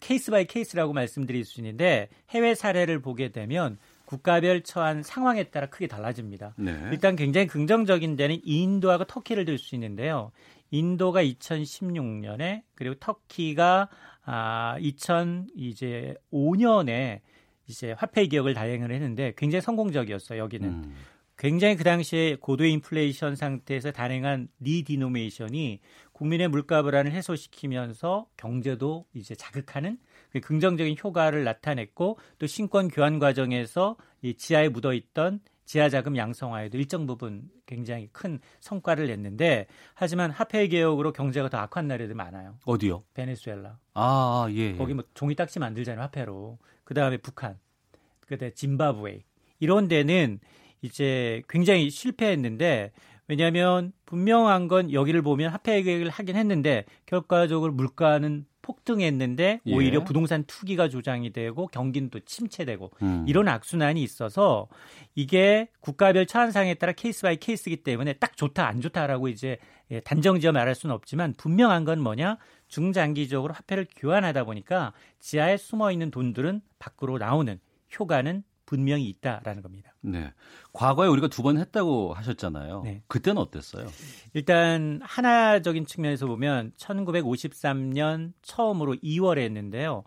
case by case라고 말씀드릴 수 있는데 해외 사례를 보게 되면 국가별 처한 상황에 따라 크게 달라집니다. 네. 일단 굉장히 긍정적인 데는 인도하고 터키를 들 수 있는데요. 인도가 2016년에 그리고 터키가 아 2000 이제 5년에 이제 화폐 개혁을 단행을 했는데 굉장히 성공적이었어요. 여기는 음. 굉장히 그 당시에 고도의 인플레이션 상태에서 단행한 리디노미네이션이 국민의 물가 불안을 해소시키면서 경제도 이제 자극하는 그 긍정적인 효과를 나타냈고 또 신권 교환 과정에서 이 지하에 묻어 있던 지하 자금 양성화에도 일정 부분 굉장히 큰 성과를 냈는데 하지만 화폐 개혁으로 경제가 더 악화한 나라들 많아요. 어디요? 베네수엘라. 아, 예. 예. 거기 뭐 종이 딱지 만들잖아요, 화폐로. 그다음에 북한. 그다음에 짐바브웨. 이런 데는 이제 굉장히 실패했는데 왜냐하면 분명한 건 여기를 보면 화폐 계획을 하긴 했는데 결과적으로 물가는 폭등했는데 예. 오히려 부동산 투기가 조장이 되고 경기는 또 침체되고 음. 이런 악순환이 있어서 이게 국가별 처한 상황에 따라 case by case이기 때문에 딱 좋다 안 좋다라고 이제 예, 단정지어 말할 수는 없지만 분명한 건 뭐냐 중장기적으로 화폐를 교환하다 보니까 지하에 숨어 있는 돈들은 밖으로 나오는 효과는 분명히 있다라는 겁니다. 네. 과거에 우리가 두 번 했다고 하셨잖아요. 네. 그때는 어땠어요? 일단 하나적인 측면에서 보면 1953년 처음으로 2월에 했는데요.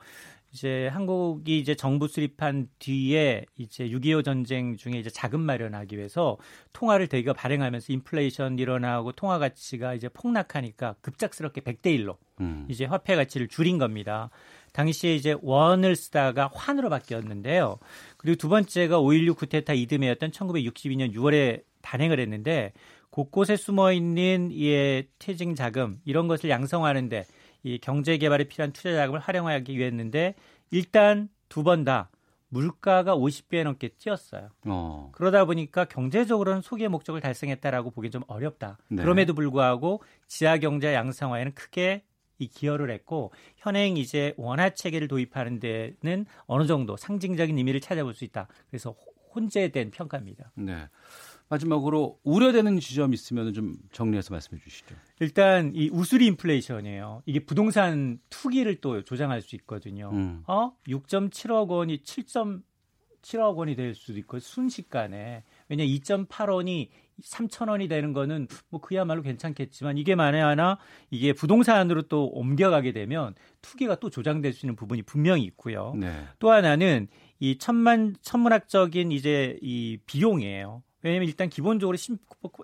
이제 한국이 이제 정부 수립한 뒤에 이제 6.25 전쟁 중에 이제 자금 마련하기 위해서 통화를 대기업 발행하면서 인플레이션 일어나고 통화 가치가 이제 폭락하니까 급작스럽게 100대 1로 음. 이제 화폐 가치를 줄인 겁니다. 당시에 이제 원을 쓰다가 환으로 바뀌었는데요. 그리고 두 번째가 5.16 쿠데타 이듬해였던 1962년 6월에 단행을 했는데 곳곳에 숨어 있는 이의 퇴직 자금 이런 것을 양성하는데 이 경제 개발에 필요한 투자 자금을 활용하기 위했는데 일단 두 번 다 물가가 50배 넘게 뛰었어요. 어. 그러다 보니까 경제적으로는 소기의 목적을 달성했다라고 보기 좀 어렵다. 네. 그럼에도 불구하고 지하 경제 양성화에는 크게 이 기여를 했고 현행 이제 원화 체계를 도입하는 데는 어느 정도 상징적인 의미를 찾아볼 수 있다. 그래서 혼재된 평가입니다. 네. 마지막으로 우려되는 지점 있으면 좀 정리해서 말씀해 주시죠. 일단 이 우수리 인플레이션이에요. 이게 부동산 투기를 또 조장할 수 있거든요. 음. 어? 6.7억 원이 7.7억 원이 될 수도 있고 순식간에 왜냐 2.8원이 3천 원이 되는 거는 뭐 그야말로 괜찮겠지만 이게 만에 하나 이게 부동산으로 또 옮겨가게 되면 투기가 또 조장될 수 있는 부분이 분명히 있고요. 네. 또 하나는 이 천만 천문학적인 이제 이 비용이에요. 왜냐면 일단 기본적으로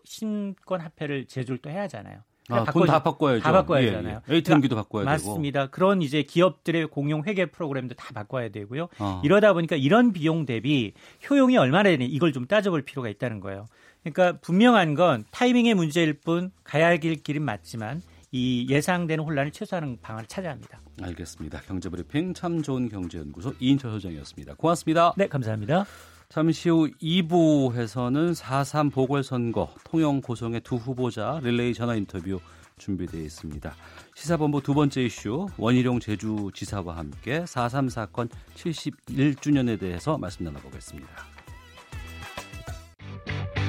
신권 화폐를 제조를 또 해야 하잖아요. 아, 돈다 바꿔야죠. 다 바꿔야 예, 되잖아요. 예. ATM기도 그러니까 바꿔야. 되고. 맞습니다. 그런 이제 기업들의 공용 회계 프로그램도 다 바꿔야 되고요. 어. 이러다 보니까 이런 비용 대비 효용이 얼마나 되는 이걸 좀 따져볼 필요가 있다는 거예요. 그러니까 분명한 건 타이밍의 문제일 뿐 가야 할 길은 맞지만 이 예상되는 혼란을 최소화하는 방안을 찾아야 합니다. 알겠습니다. 경제브리핑 참 좋은 경제연구소 이인철 소장이었습니다. 고맙습니다. 네, 감사합니다. 잠시 후 2부에서는 4.3 보궐선거 통영 고성의 두 후보자 릴레이 전화 인터뷰 준비되어 있습니다. 시사본부 두 번째 이슈 원희룡 제주지사와 함께 4.3 사건 71주년에 대해서 말씀 나눠보겠습니다.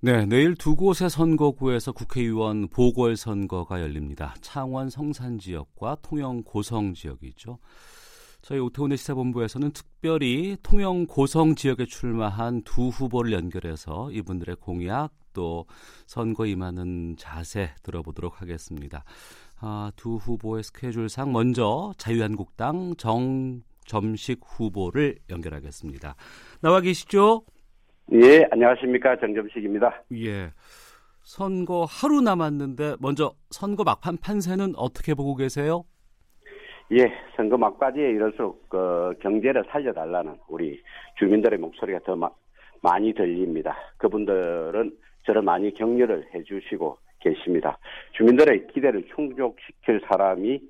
네, 내일 두 곳의 선거구에서 국회의원 보궐선거가 열립니다. 창원 성산 지역과 통영 고성 지역이죠. 저희 오태훈의 시사본부에서는 특별히 통영 고성 지역에 출마한 두 후보를 연결해서 이분들의 공약 또 선거 임하는 자세 들어보도록 하겠습니다. 아, 두 후보의 스케줄상 먼저 자유한국당 정점식 후보를 연결하겠습니다. 나와 계시죠? 예, 안녕하십니까. 정점식입니다. 예. 선거 하루 남았는데 먼저 선거 막판 판세는 어떻게 보고 계세요? 예, 선거 막바지에 이럴수록 그 경제를 살려달라는 우리 주민들의 목소리가 더 마, 많이 들립니다. 그분들은 저를 많이 격려를 해주시고 계십니다. 주민들의 기대를 충족시킬 사람이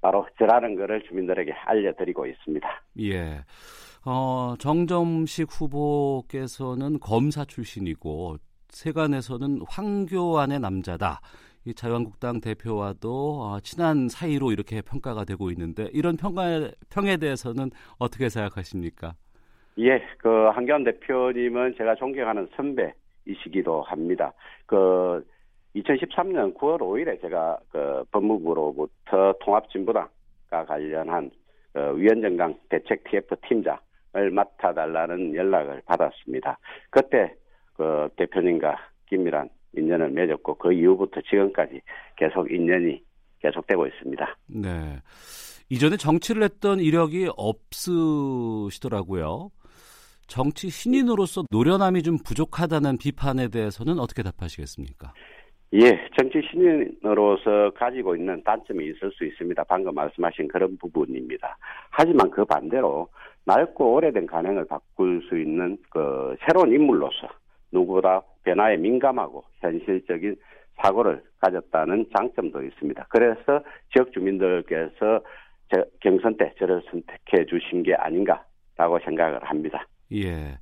바로 저라는 것을 주민들에게 알려드리고 있습니다. 예. 어, 정점식 후보께서는 검사 출신이고 세간에서는 황교안의 남자다. 이 자유한국당 대표와도 어, 친한 사이로 이렇게 평가가 되고 있는데 이런 평가에, 평에 대해서는 어떻게 생각하십니까? 예, 그 한교안 대표님은 제가 존경하는 선배이시기도 합니다. 그 2013년 9월 5일에 제가 그 법무부로부터 통합진보당과 관련한 그 위원정당 대책 TF 팀장 을 맡아달라는 연락을 받았습니다. 그때 그 대표님과 긴밀한 인연을 맺었고 그 이후부터 지금까지 계속 인연이 계속되고 있습니다. 네. 이전에 정치를 했던 이력이 없으시더라고요. 정치 신인으로서 노련함이 좀 부족하다는 비판에 대해서는 어떻게 답하시겠습니까? 예, 정치 신인으로서 가지고 있는 단점이 있을 수 있습니다. 방금 말씀하신 그런 부분입니다. 하지만 그 반대로 낡고 오래된 가능을 바꿀 수 있는 그 새로운 인물로서 누구보다 변화에 민감하고 현실적인 사고를 가졌다는 장점도 있습니다. 그래서 지역 주민들께서 경선 때 저를 선택해 주신 게 아닌가라고 생각을 합니다. 예.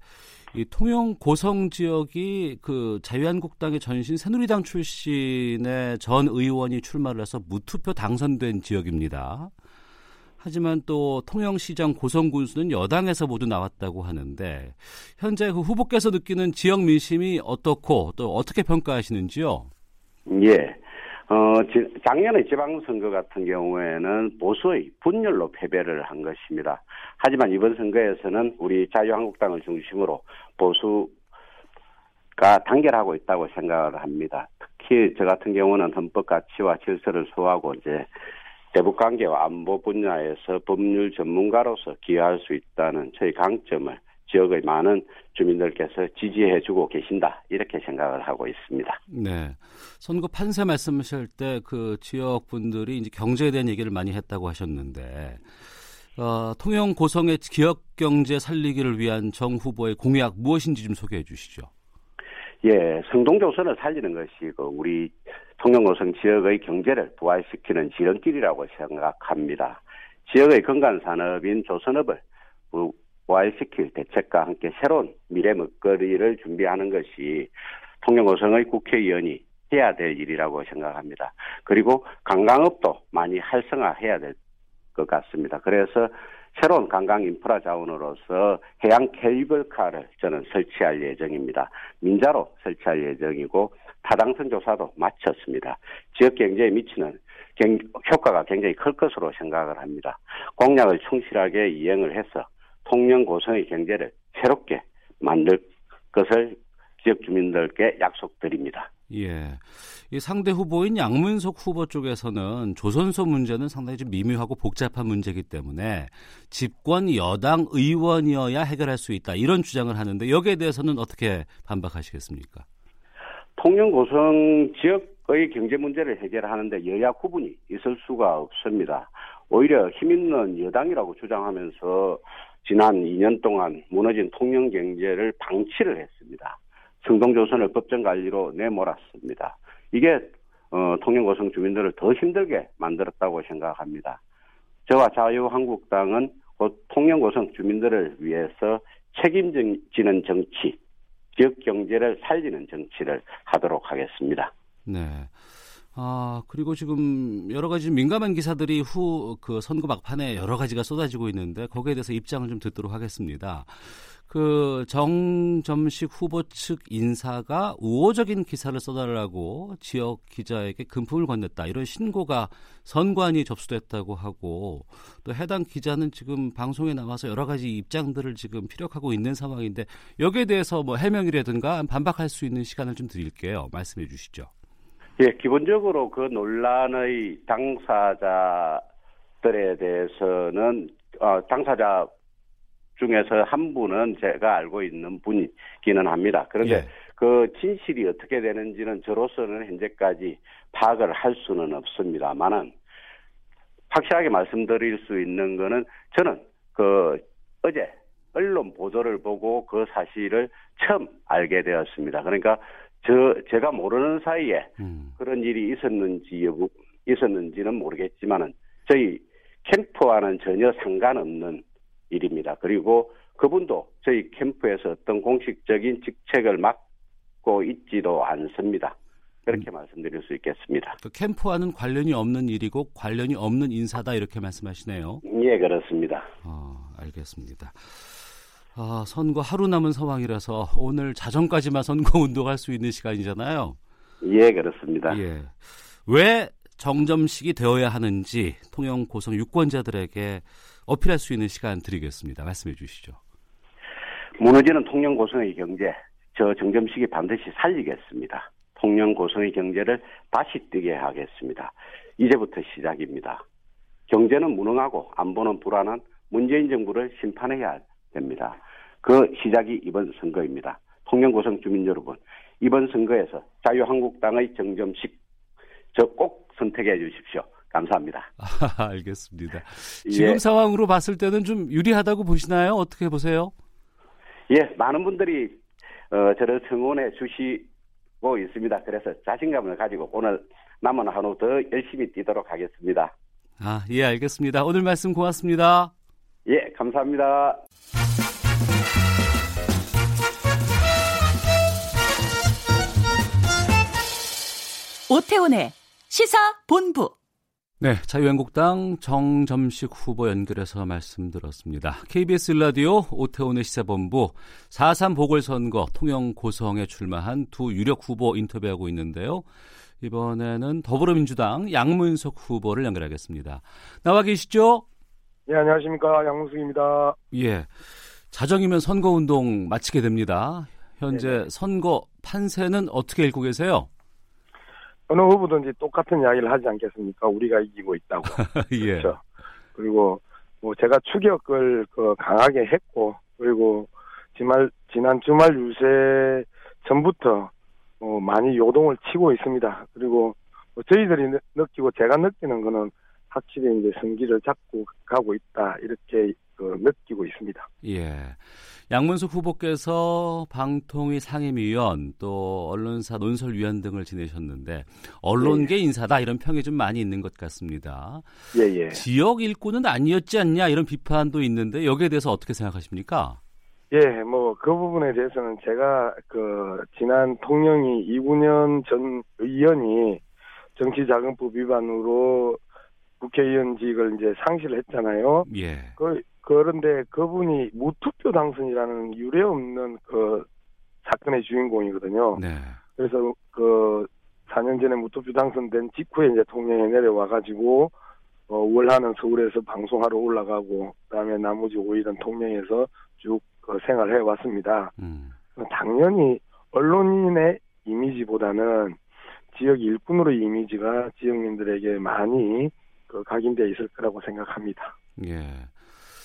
이 통영 고성 지역이 그 자유한국당의 전신 새누리당 출신의 전 의원이 출마를 해서 무투표 당선된 지역입니다. 하지만 또 통영시장 고성 군수는 여당에서 모두 나왔다고 하는데 현재 그 후보께서 느끼는 지역 민심이 어떻고 또 어떻게 평가하시는지요? 예. 어, 작년에 지방선거 같은 경우에는 보수의 분열로 패배를 한 것입니다. 하지만 이번 선거에서는 우리 자유한국당을 중심으로 보수가 단결하고 있다고 생각을 합니다. 특히 저 같은 경우는 헌법 가치와 질서를 소화하고 이제 대북 관계와 안보 분야에서 법률 전문가로서 기여할 수 있다는 저희 강점을 지역의 많은 주민들께서 지지해 주고 계신다 이렇게 생각을 하고 있습니다. 네, 선거 판세 말씀하실 때 그 지역 분들이 이제 경제에 대한 얘기를 많이 했다고 하셨는데 어, 통영 고성의 기업 경제 살리기를 위한 정 후보의 공약 무엇인지 좀 소개해 주시죠. 예, 성동조선을 살리는 것이 그 우리 통영고성 지역의 경제를 부활시키는 지름길이라고 생각합니다. 지역의 근간 산업인 조선업을 부활시킬 대책과 함께 새로운 미래 먹거리를 준비하는 것이 통영고성의 국회의원이 해야 될 일이라고 생각합니다. 그리고 관광업도 많이 활성화해야 될 것 같습니다. 그래서 새로운 관광 인프라 자원으로서 해양 케이블카를 저는 설치할 예정입니다. 민자로 설치할 예정이고 타당성 조사도 마쳤습니다. 지역 경제에 미치는 효과가 굉장히 클 것으로 생각을 합니다. 공약을 충실하게 이행을 해서 통영 고성의 경제를 새롭게 만들 것을 지역 주민들께 약속드립니다. 예. 이 상대 후보인 양문석 후보 쪽에서는 조선소 문제는 상당히 좀 미묘하고 복잡한 문제이기 때문에 집권 여당 의원이어야 해결할 수 있다 이런 주장을 하는데 여기에 대해서는 어떻게 반박하시겠습니까? 통영 고성 지역의 경제 문제를 해결하는데 여야 구분이 있을 수가 없습니다. 오히려 힘 있는 여당이라고 주장하면서 지난 2년 동안 무너진 통영 경제를 방치를 했습니다. 성동조선을 법정 관리로 내몰았습니다. 이게 어, 통영고성 주민들을 더 힘들게 만들었다고 생각합니다. 저와 자유한국당은 곧 통영고성 주민들을 위해서 책임지는 정치, 지역 경제를 살리는 정치를 하도록 하겠습니다. 네. 아, 그리고 지금 여러 가지 민감한 기사들이 후 그 선거 막판에 여러 가지가 쏟아지고 있는데 거기에 대해서 입장을 좀 듣도록 하겠습니다. 그 정점식 후보 측 인사가 우호적인 기사를 써달라고 지역 기자에게 금품을 건넸다 이런 신고가 선관위 접수됐다고 하고 또 해당 기자는 지금 방송에 나와서 여러 가지 입장들을 지금 피력하고 있는 상황인데 여기에 대해서 뭐 해명이라든가 반박할 수 있는 시간을 좀 드릴게요. 말씀해 주시죠. 예, 기본적으로 그 논란의 당사자들에 대해서는 어, 당사자 중에서 한 분은 제가 알고 있는 분이기는 합니다. 그런데 예. 그 진실이 어떻게 되는지는 저로서는 현재까지 파악을 할 수는 없습니다만은 확실하게 말씀드릴 수 있는 거는 저는 그 어제 언론 보도를 보고 그 사실을 처음 알게 되었습니다. 그러니까 저 제가 모르는 사이에 음. 그런 일이 있었는지 여부 있었는지는 모르겠지만은 저희 캠프와는 전혀 상관없는 일입니다. 그리고 그분도 저희 캠프에서 어떤 공식적인 직책을 맡고 있지도 않습니다. 그렇게 음. 말씀드릴 수 있겠습니다. 그 캠프와는 관련이 없는 일이고 관련이 없는 인사다 이렇게 말씀하시네요. 예, 그렇습니다. 어, 알겠습니다. 아, 선거 하루 남은 상황이라서 오늘 자정까지만 선거 운동할 수 있는 시간이잖아요. 예, 그렇습니다. 예. 왜 정점식이 되어야 하는지 통영 고성 유권자들에게 어필할 수 있는 시간 드리겠습니다. 말씀해 주시죠. 무너지는 통영 고성의 경제, 저 정점식이 반드시 살리겠습니다. 통영 고성의 경제를 다시 뜨게 하겠습니다. 이제부터 시작입니다. 경제는 무능하고 안보는 불안한 문재인 정부를 심판해야 됩니다. 그 시작이 이번 선거입니다. 통영고성 주민 여러분, 이번 선거에서 자유한국당의 정점식 저 꼭 선택해 주십시오. 감사합니다. 아, 알겠습니다. 지금 예. 상황으로 봤을 때는 좀 유리하다고 보시나요? 어떻게 보세요? 예, 많은 분들이 어, 저를 응원해 주시고 있습니다. 그래서 자신감을 가지고 오늘 남은 하루 더 열심히 뛰도록 하겠습니다. 아, 예, 알겠습니다. 오늘 말씀 고맙습니다. 예, 감사합니다. 오태훈의 시사 본부. 네, 자유한국당 정점식 후보 연결해서 말씀 들었습니다. KBS 라디오 오태훈의 시사본부 4.3 보궐선거 통영 고성에 출마한 두 유력 후보 인터뷰하고 있는데요. 이번에는 더불어민주당 양문석 후보를 연결하겠습니다. 나와 계시죠? 예, 안녕하십니까. 양문석입니다. 예. 자정이면 선거운동 마치게 됩니다. 현재 네네. 선거 판세는 어떻게 읽고 계세요? 어느 후보든지 똑같은 이야기를 하지 않겠습니까? 우리가 이기고 있다고. 예. 그렇죠. 그리고 뭐 제가 추격을 그 강하게 했고 그리고 지말 지난 주말 유세 전부터 어 많이 요동을 치고 있습니다. 그리고 뭐 저희들이 느끼고 제가 느끼는 거는 확실히 이제 승기를 잡고 가고 있다 이렇게 그 느끼고 있습니다. 예. 양문숙 후보께서 방통위 상임위원 또 언론사 논설위원 등을 지내셨는데 언론계 예. 인사다 이런 평이 좀 많이 있는 것 같습니다. 예예. 예. 지역 일꾼은 아니었지 않냐 이런 비판도 있는데 여기에 대해서 어떻게 생각하십니까? 예, 뭐 그 부분에 대해서는 제가 그 지난 통영이 이군현 전 의원이 정치자금법 위반으로 국회의원직을 이제 상실을 했잖아요. 예. 그 그런데 그분이 무투표 당선이라는 유례 없는 그 사건의 주인공이거든요. 네. 그래서 그 4년 전에 무투표 당선된 직후에 이제 통영에 내려와 가지고 어, 월하는 서울에서 방송하러 올라가고 그다음에 나머지 5일은 통영에서 쭉 그 생활해 왔습니다. 음. 당연히 언론인의 이미지보다는 지역 일꾼으로 이미지가 지역민들에게 많이 그 각인되어 있을 거라고 생각합니다. 예.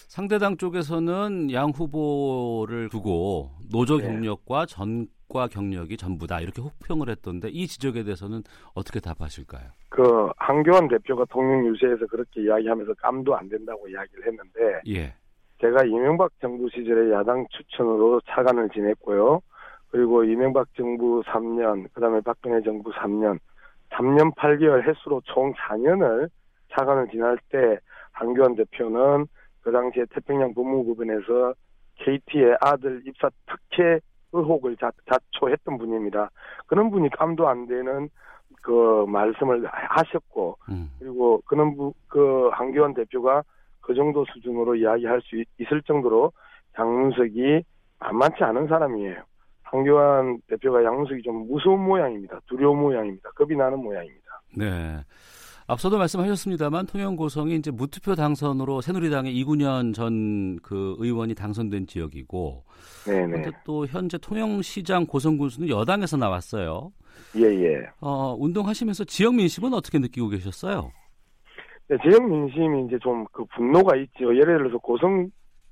상대당 쪽에서는 양 후보를 두고 노조 네. 경력과 전과 경력이 전부다 이렇게 혹평을 했던데 이 지적에 대해서는 어떻게 답하실까요? 그 한교안 대표가 통영 유세에서 그렇게 이야기하면서 깜도 안 된다고 이야기를 했는데 예. 제가 이명박 정부 시절에 야당 추천으로 차관을 지냈고요. 그리고 이명박 정부 3년, 그다음에 박근혜 정부 3년, 3년 8개월 횟수로 총 4년을 차관을 지낼 때 한교안 대표는 그 당시에 태평양 법무부변에서 KT의 아들 입사 특혜 의혹을 자, 자초했던 분입니다. 그런 분이 감도 안 되는 그 말씀을 하셨고 음. 그리고 그런 부, 그 한교안 대표가 그 정도 수준으로 이야기할 수 있, 을 정도로 양문석이 만만치 않은 사람이에요. 한교안 대표가 양문석이 좀 무서운 모양입니다. 두려운 모양입니다. 겁이 나는 모양입니다. 네. 앞서도 말씀하셨습니다만 통영 고성이 이제 무투표 당선으로 새누리당의 이군현 전그 의원이 당선된 지역이고 네네. 그런데 또 현재 통영시장 고성 군수는 여당에서 나왔어요. 예예. 어, 운동하시면서 지역 민심은 어떻게 느끼고 계셨어요? 네, 지역 민심이 이제 좀 그 분노가 있죠. 예를 들어서 고성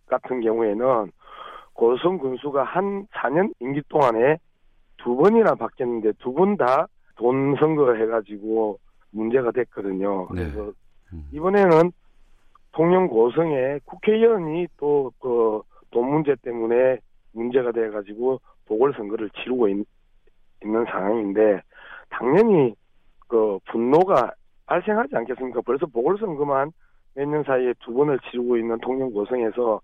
같은 경우에는 고성 군수가 한 4년 임기 동안에 두 번이나 바뀌었는데 두 번 다 돈 선거 해가지고 문제가 됐거든요. 네. 그래서 음. 이번에는 통영 고성에 국회의원이 또 그 돈 문제 때문에 문제가 돼가지고 보궐선거를 치르고 있, 는 상황인데 당연히 그 분노가 발생하지 않겠습니까? 벌써 보궐선거만 몇 년 사이에 두 번을 치르고 있는 통영 고성에서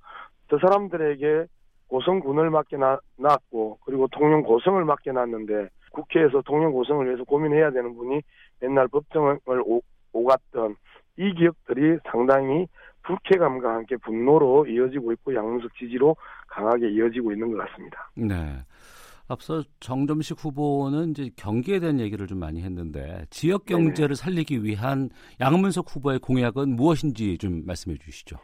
저 사람들에게 고성군을 맡겨놨고 그리고 통영 고성을 맡겨놨는데 국회에서 통영 고성을 위해서 고민해야 되는 분이 옛날 법정을 오, 오갔던 이 기억들이 상당히 불쾌감과 함께 분노로 이어지고 있고 양문석 지지로 강하게 이어지고 있는 것 같습니다. 네. 앞서 정점식 후보는 이제 경기에 대한 얘기를 좀 많이 했는데 지역 경제를 네네. 살리기 위한 양문석 후보의 공약은 무엇인지 좀 말씀해 주시죠.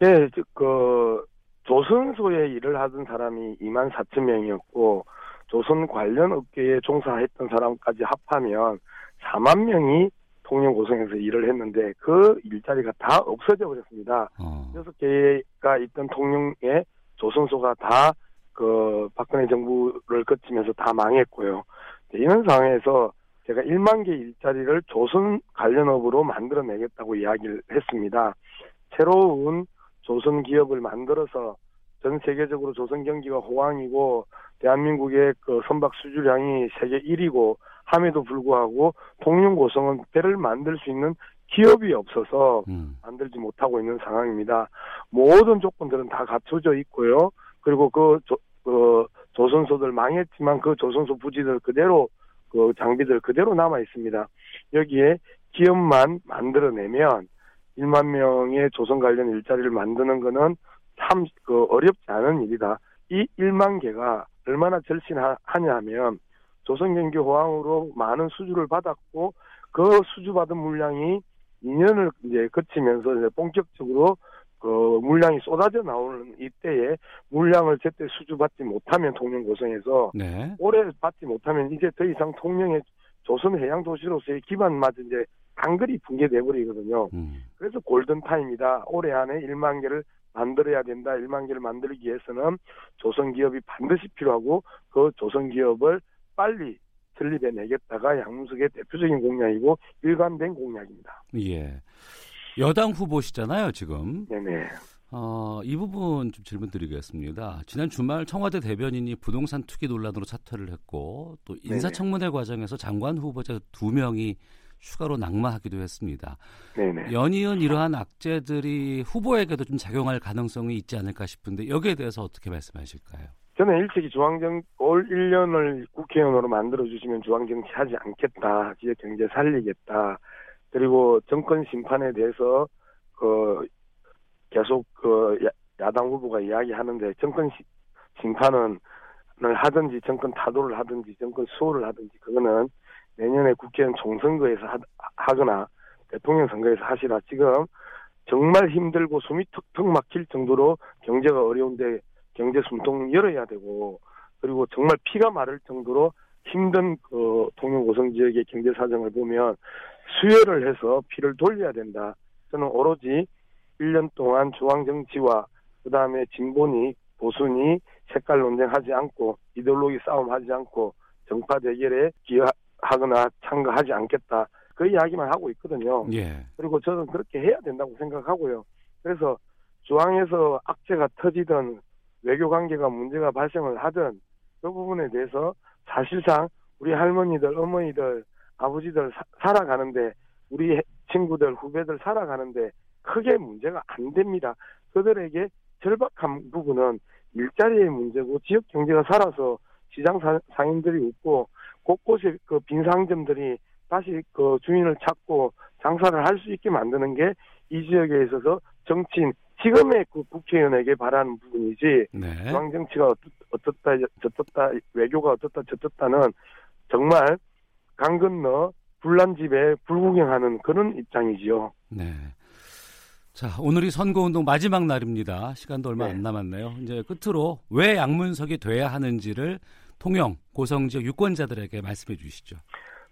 네, 그 조선소에 일을 하던 사람이 2만 4천 명이었고 조선 관련 업계에 종사했던 사람까지 합하면 4만 명이 통영 고성에서 일을 했는데 그 일자리가 다 없어져 버렸습니다. 어. 6개가 있던 통영의 조선소가 다 그 박근혜 정부를 거치면서 다 망했고요. 이런 상황에서 제가 1만 개 일자리를 조선 관련업으로 만들어내겠다고 이야기를 했습니다. 새로운 조선 기업을 만들어서 전 세계적으로 조선 경기가 호황이고 대한민국의 그 선박 수주량이 세계 1위고 함에도 불구하고 통영 고성은 배를 만들 수 있는 기업이 없어서 음. 만들지 못하고 있는 상황입니다. 모든 조건들은 다 갖춰져 있고요. 그리고 그, 조, 그 조선소들 망했지만 그 조선소 부지들 그대로 그 장비들 그대로 남아 있습니다. 여기에 기업만 만들어내면 1만 명의 조선 관련 일자리를 만드는 거는 참 그 어렵지 않은 일이다. 이 1만 개가 얼마나 절실하냐 하면 조선경기 호황으로 많은 수주를 받았고 그 수주받은 물량이 2년을 이제 거치면서 이제 본격적으로 그 물량이 쏟아져 나오는 이때에 물량을 제때 수주받지 못하면 통영 고성에서 네. 올해 받지 못하면 이제 더 이상 통영의 조선 해양 도시로서의 기반마저 이제 단글이 붕괴돼 버리거든요. 음. 그래서 골든 타임이다. 올해 안에 1만 개를 만들어야 된다. 1만 개를 만들기 위해서는 조선 기업이 반드시 필요하고 그 조선 기업을 빨리 설립해 내겠다가 양문석의 대표적인 공약이고 일관된 공약입니다. 예. 여당 후보시잖아요, 지금. 네네. 어, 이 부분 좀 질문 드리겠습니다. 지난 주말 청와대 대변인이 부동산 투기 논란으로 사퇴를 했고 또 인사청문회 과정에서 장관 후보자 두 명이 추가로 낙마하기도 했습니다. 네네. 연이은 이러한 악재들이 후보에게도 좀 작용할 가능성이 있지 않을까 싶은데 여기에 대해서 어떻게 말씀하실까요? 저는 일찍이 중앙정 올 1년을 국회의원으로 만들어 주시면 중앙정치 하지 않겠다. 지역 경제 살리겠다. 그리고 정권 심판에 대해서 그 계속 그 야, 당 후보가 이야기하는데 정권 시, 심판은 을 하든지 정권 타도를 하든지 정권 수호를 하든지 그거는 내년에 국회의원 총선거에서 하, 거나 대통령 선거에서 하시라. 지금 정말 힘들고 숨이 턱턱 막힐 정도로 경제가 어려운데 경제 숨통 열어야 되고 그리고 정말 피가 마를 정도로 힘든 그 통영 고성 지역의 경제 사정을 보면 수혈을 해서 피를 돌려야 된다. 저는 오로지 1년 동안 중앙 정치와 그다음에 진보니 보수니 색깔 논쟁하지 않고 이데올로기 싸움하지 않고 정파 대결에 기여 하거나 참가하지 않겠다. 그 이야기만 하고 있거든요. 예. 그리고 저는 그렇게 해야 된다고 생각하고요. 그래서 중앙에서 악재가 터지던 외교 관계가 문제가 발생을 하든 그 부분에 대해서 사실상 우리 할머니들, 어머니들, 아버지들 사, 살아가는데 우리 친구들, 후배들 살아가는데 크게 문제가 안 됩니다. 그들에게 절박한 부분은 일자리의 문제고 지역 경제가 살아서 시장 상인들이 웃고 곳곳에 그 빈 상점들이 다시 그 주인을 찾고 장사를 할 수 있게 만드는 게 이 지역에 있어서 정치인 지금의 그 국회의원에게 바라는 부분이지 네. 중앙 정치가 어떻다 저떻다 외교가 어떻다 저떻다는 정말 강 건너 불난 집에 불구경하는 그런 입장이지요. 네. 자, 오늘이 선거운동 마지막 날입니다. 시간도 얼마 네. 안 남았네요. 이제 끝으로 왜 양문석이 돼야 하는지를 통영, 고성 지역 유권자들에게 말씀해 주시죠.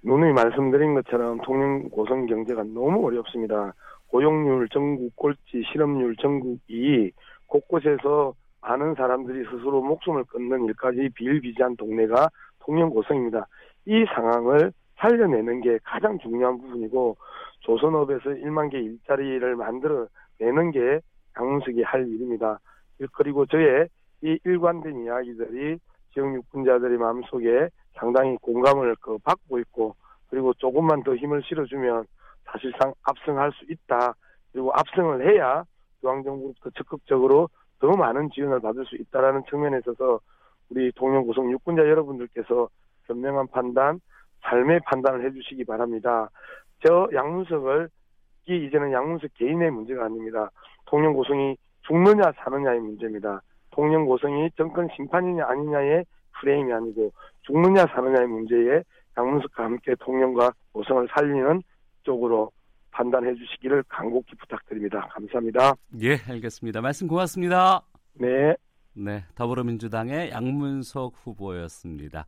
누누이 말씀드린 것처럼 통영 고성 경제가 너무 어렵습니다. 고용률 전국 꼴찌, 실업률 전국 2위, 곳곳에서 많은 사람들이 스스로 목숨을 끊는 일까지 비일비재한 동네가 통영 고성입니다. 이 상황을 살려내는 게 가장 중요한 부분이고 조선업에서 1만 개 일자리를 만들어내는 게 양문석이 할 일입니다. 그리고 저의 이 일관된 이야기들이 지역 유권자들의 마음속에 상당히 공감을 그 받고 있고 그리고 조금만 더 힘을 실어주면 사실상 압승할 수 있다. 그리고 압승을 해야 중앙정부로부터 적극적으로 더 많은 지원을 받을 수 있다라는 측면에 있어서 우리 동영 구성 유권자 여러분들께서 현명한 판단, 삶의 판단을 해주시기 바랍니다. 저 양문석을 이 이제는 양문석 개인의 문제가 아닙니다. 통영 고성이 죽느냐 사느냐의 문제입니다. 통영 고성이 정권 심판이냐 아니냐의 프레임이 아니고 죽느냐 사느냐의 문제에 양문석과 함께 통영과 고성을 살리는 쪽으로 판단해 주시기를 간곡히 부탁드립니다. 감사합니다. 예, 알겠습니다. 말씀 고맙습니다. 네. 네, 더불어민주당의 양문석 후보였습니다.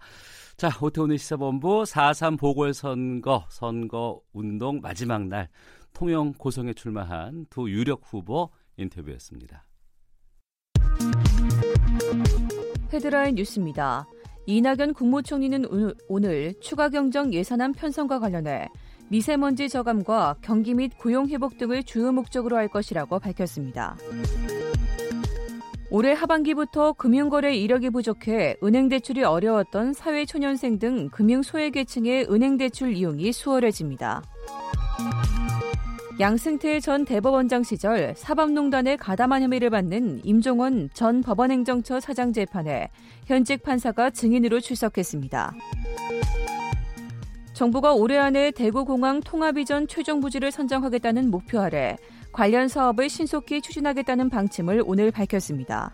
자, 오태훈의 시사본부 4.3 보궐선거 선거 운동 마지막 날 통영 고성에 출마한 두 유력 후보 인터뷰였습니다. 헤드라인 뉴스입니다. 이낙연 국무총리는 오늘 추가 경정 예산안 편성과 관련해 미세먼지 저감과 경기 및 고용 회복 등을 주요 목적으로 할 것이라고 밝혔습니다. 올해 하반기부터 금융거래 이력이 부족해 은행 대출이 어려웠던 사회초년생 등 금융 소외계층의 은행 대출 이용이 수월해집니다. 양승태 전 대법원장 시절 사법농단에 가담한 혐의를 받는 임종원 전 법원행정처 사장 재판에 현직 판사가 증인으로 출석했습니다. 정부가 올해 안에 대구공항 통합이전 최종 부지를 선정하겠다는 목표 아래 관련 사업을 신속히 추진하겠다는 방침을 오늘 밝혔습니다.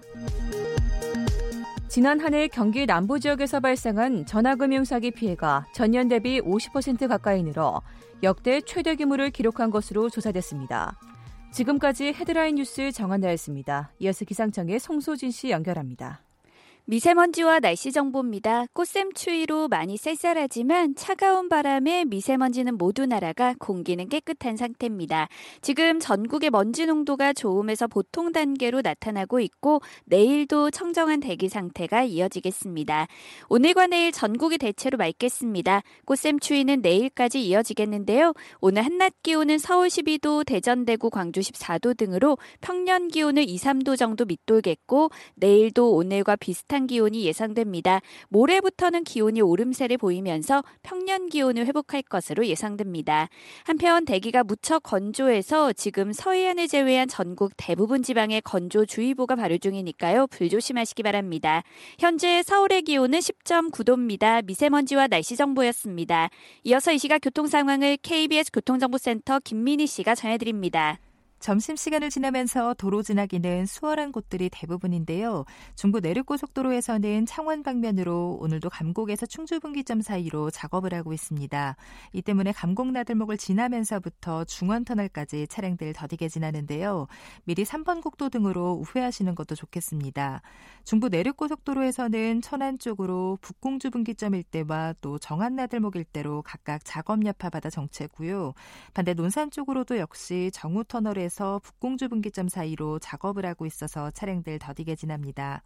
지난 한 해 경기 남부 지역에서 발생한 전화금융 사기 피해가 전년 대비 50% 가까이 늘어 역대 최대 규모를 기록한 것으로 조사됐습니다. 지금까지 헤드라인 뉴스 정한나였습니다. 이어서 기상청의 송소진 씨 연결합니다. 미세먼지와 날씨 정보입니다. 꽃샘 추위로 많이 쌀쌀하지만 차가운 바람에 미세먼지는 모두 날아가 공기는 깨끗한 상태입니다. 지금 전국의 먼지 농도가 좋음에서 보통 단계로 나타나고 있고 내일도 청정한 대기 상태가 이어지겠습니다. 오늘과 내일 전국이 대체로 맑겠습니다. 꽃샘 추위는 내일까지 이어지겠는데요. 오늘 한낮 기온은 서울 12도, 대전, 대구, 광주 14도 등으로 평년 기온을 2, 3도 정도 밑돌겠고 내일도 오늘과 비슷한 비슷한 기온이 예상됩니다. 모레부터는 기온이 오름세를 보이면서 평년 기온을 회복할 것으로 예상됩니다. 한편 대기가 무척 건조해서 지금 서해안을 제외한 전국 대부분 지방에 건조주의보가 발효 중이니까요. 불조심하시기 바랍니다. 현재 서울의 기온은 10.9도입니다. 미세먼지와 날씨 정보였습니다. 이어서 이 시각 교통 상황을 KBS 교통정보센터 김민희 씨가 전해드립니다. 점심시간을 지나면서 도로 지나기는 수월한 곳들이 대부분인데요. 중부 내륙고속도로에서는 창원 방면으로 오늘도 감곡에서 충주분기점 사이로 작업을 하고 있습니다. 이 때문에 감곡 나들목을 지나면서부터 중원터널까지 차량들 더디게 지나는데요. 미리 3번 국도 등으로 우회하시는 것도 좋겠습니다. 중부 내륙고속도로에서는 천안 쪽으로 북공주 분기점 일대와 또 정안 나들목 일대로 각각 작업 여파받아 정체고요. 반대 논산 쪽으로도 역시 정우터널에 에서 북공주 분기점 사이로 작업을 하고 있어서 차량들 더디게 지납니다.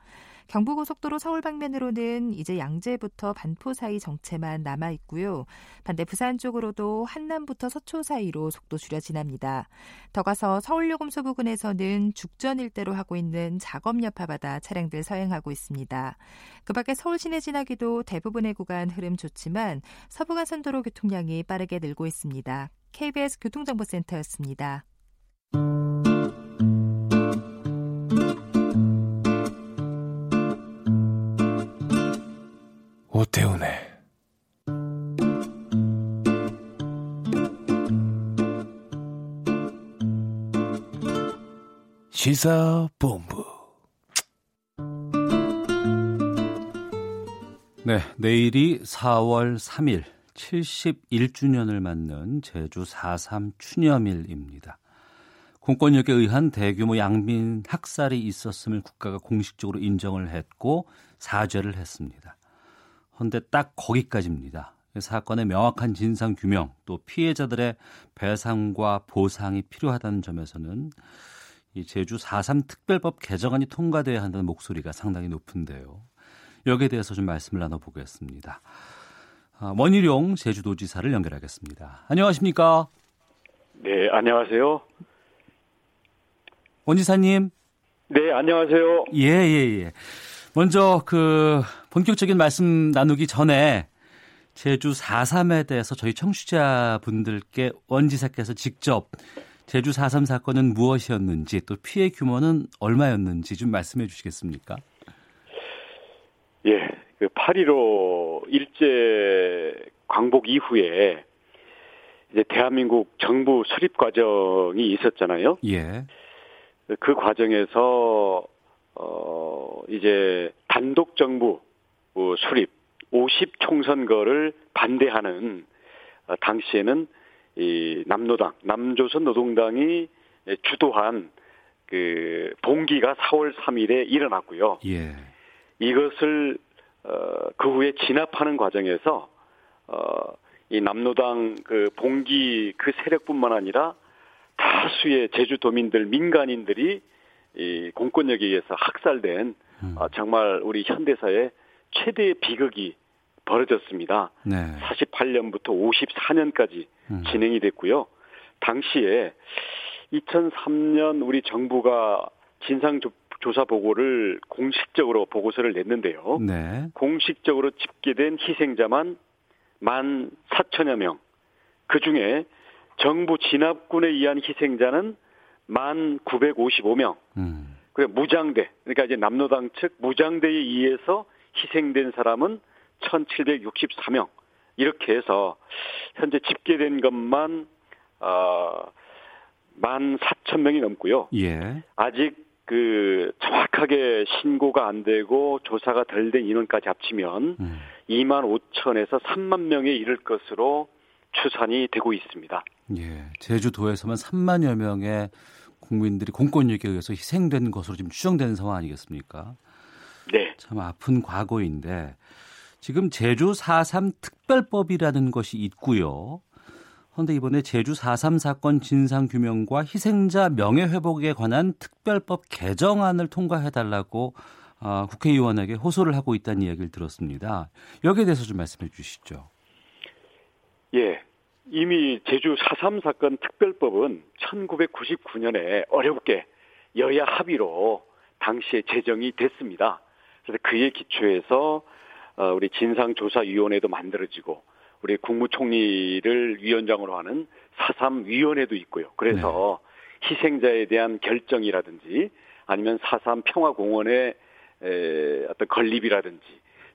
경부고속도로 서울 방면으로는 이제 양재부터 반포 사이 정체만 남아 있고요. 반대 부산 쪽으로도 한남부터 서초 사이로 속도 줄여 지납니다. 더 가서 서울요금소 부근에서는 죽전 일대로 하고 있는 작업 여파받아 차량들 서행하고 있습니다. 그 밖에 서울 시내 지나기도 대부분의 구간 흐름 좋지만 서부간선도로 교통량이 빠르게 늘고 있습니다. KBS 교통정보센터였습니다. 오태훈의 시사본부 네, 내일이 4월 3일 71주년을 맞는 제주 4.3 추념일입니다. 공권력에 의한 대규모 양민 학살이 있었음을 국가가 공식적으로 인정을 했고 사죄를 했습니다. 그런데 딱 거기까지입니다. 사건의 명확한 진상 규명 또 피해자들의 배상과 보상이 필요하다는 점에서는 이 제주 4.3 특별법 개정안이 통과돼야 한다는 목소리가 상당히 높은데요. 여기에 대해서 좀 말씀을 나눠보겠습니다. 아, 원희룡 제주도지사를 연결하겠습니다. 안녕하십니까? 네, 안녕하세요. 원지사님. 네, 안녕하세요. 예, 예, 예. 먼저 그 본격적인 말씀 나누기 전에 제주 4.3에 대해서 저희 청취자분들께 원지사께서 직접 제주 4.3 사건은 무엇이었는지 또 피해 규모는 얼마였는지 좀 말씀해 주시겠습니까? 예, 그 8.15 일제 광복 이후에 이제 대한민국 정부 수립 과정이 있었잖아요. 예. 그 과정에서 어 이제 단독 정부 어, 수립 50 총선거를 반대하는 어, 당시에는 이 남노당 남조선 노동당이 주도한 그 봉기가 4월 3일에 일어났고요. 예. 이것을 어, 그 후에 진압하는 과정에서 어, 이 남노당 그 봉기 그 세력뿐만 아니라 다수의 제주도민들 민간인들이 이 공권력에 의해서 학살된 음. 어, 정말 우리 현대사의 최대의 비극이 벌어졌습니다. 네. 48년부터 54년까지 음. 진행이 됐고요. 당시에 2003년 우리 정부가 진상 조사 보고를 공식적으로 보고서를 냈는데요. 네. 공식적으로 집계된 희생자만 만 4천여 명. 그 중에 정부 진압군에 의한 희생자는 만 955명. 음. 그리고 무장대, 그러니까 이제 남노당 측 무장대에 의해서 희생된 사람은 1764명. 이렇게 해서 현재 집계된 것만 어, 만 4천 명이 넘고요. 예. 아직 그 정확하게 신고가 안 되고 조사가 덜 된 인원까지 합치면 음. 2만 5천에서 3만 명에 이를 것으로 추산이 되고 있습니다. 예. 제주도에서만 3만여 명의 국민들이 공권력에 의해서 희생된 것으로 지금 추정되는 상황 아니겠습니까? 네. 참 아픈 과거인데 지금 제주 4.3 특별법이라는 것이 있고요. 그런데 이번에 제주 4.3 사건 진상 규명과 희생자 명예회복에 관한 특별법 개정안을 통과해달라고 어, 국회의원에게 호소를 하고 있다는 이야기를 들었습니다. 여기에 대해서 좀 말씀해 주시죠. 예. 이미 제주 4.3 사건 특별법은 1999년에 어렵게 여야 합의로 당시에 제정이 됐습니다. 그래서 그에 기초해서 어, 우리 진상조사위원회도 만들어지고 우리 국무총리를 위원장으로 하는 4.3 위원회도 있고요. 그래서 희생자에 대한 결정이라든지 아니면 4.3 평화공원의 에, 어떤 건립이라든지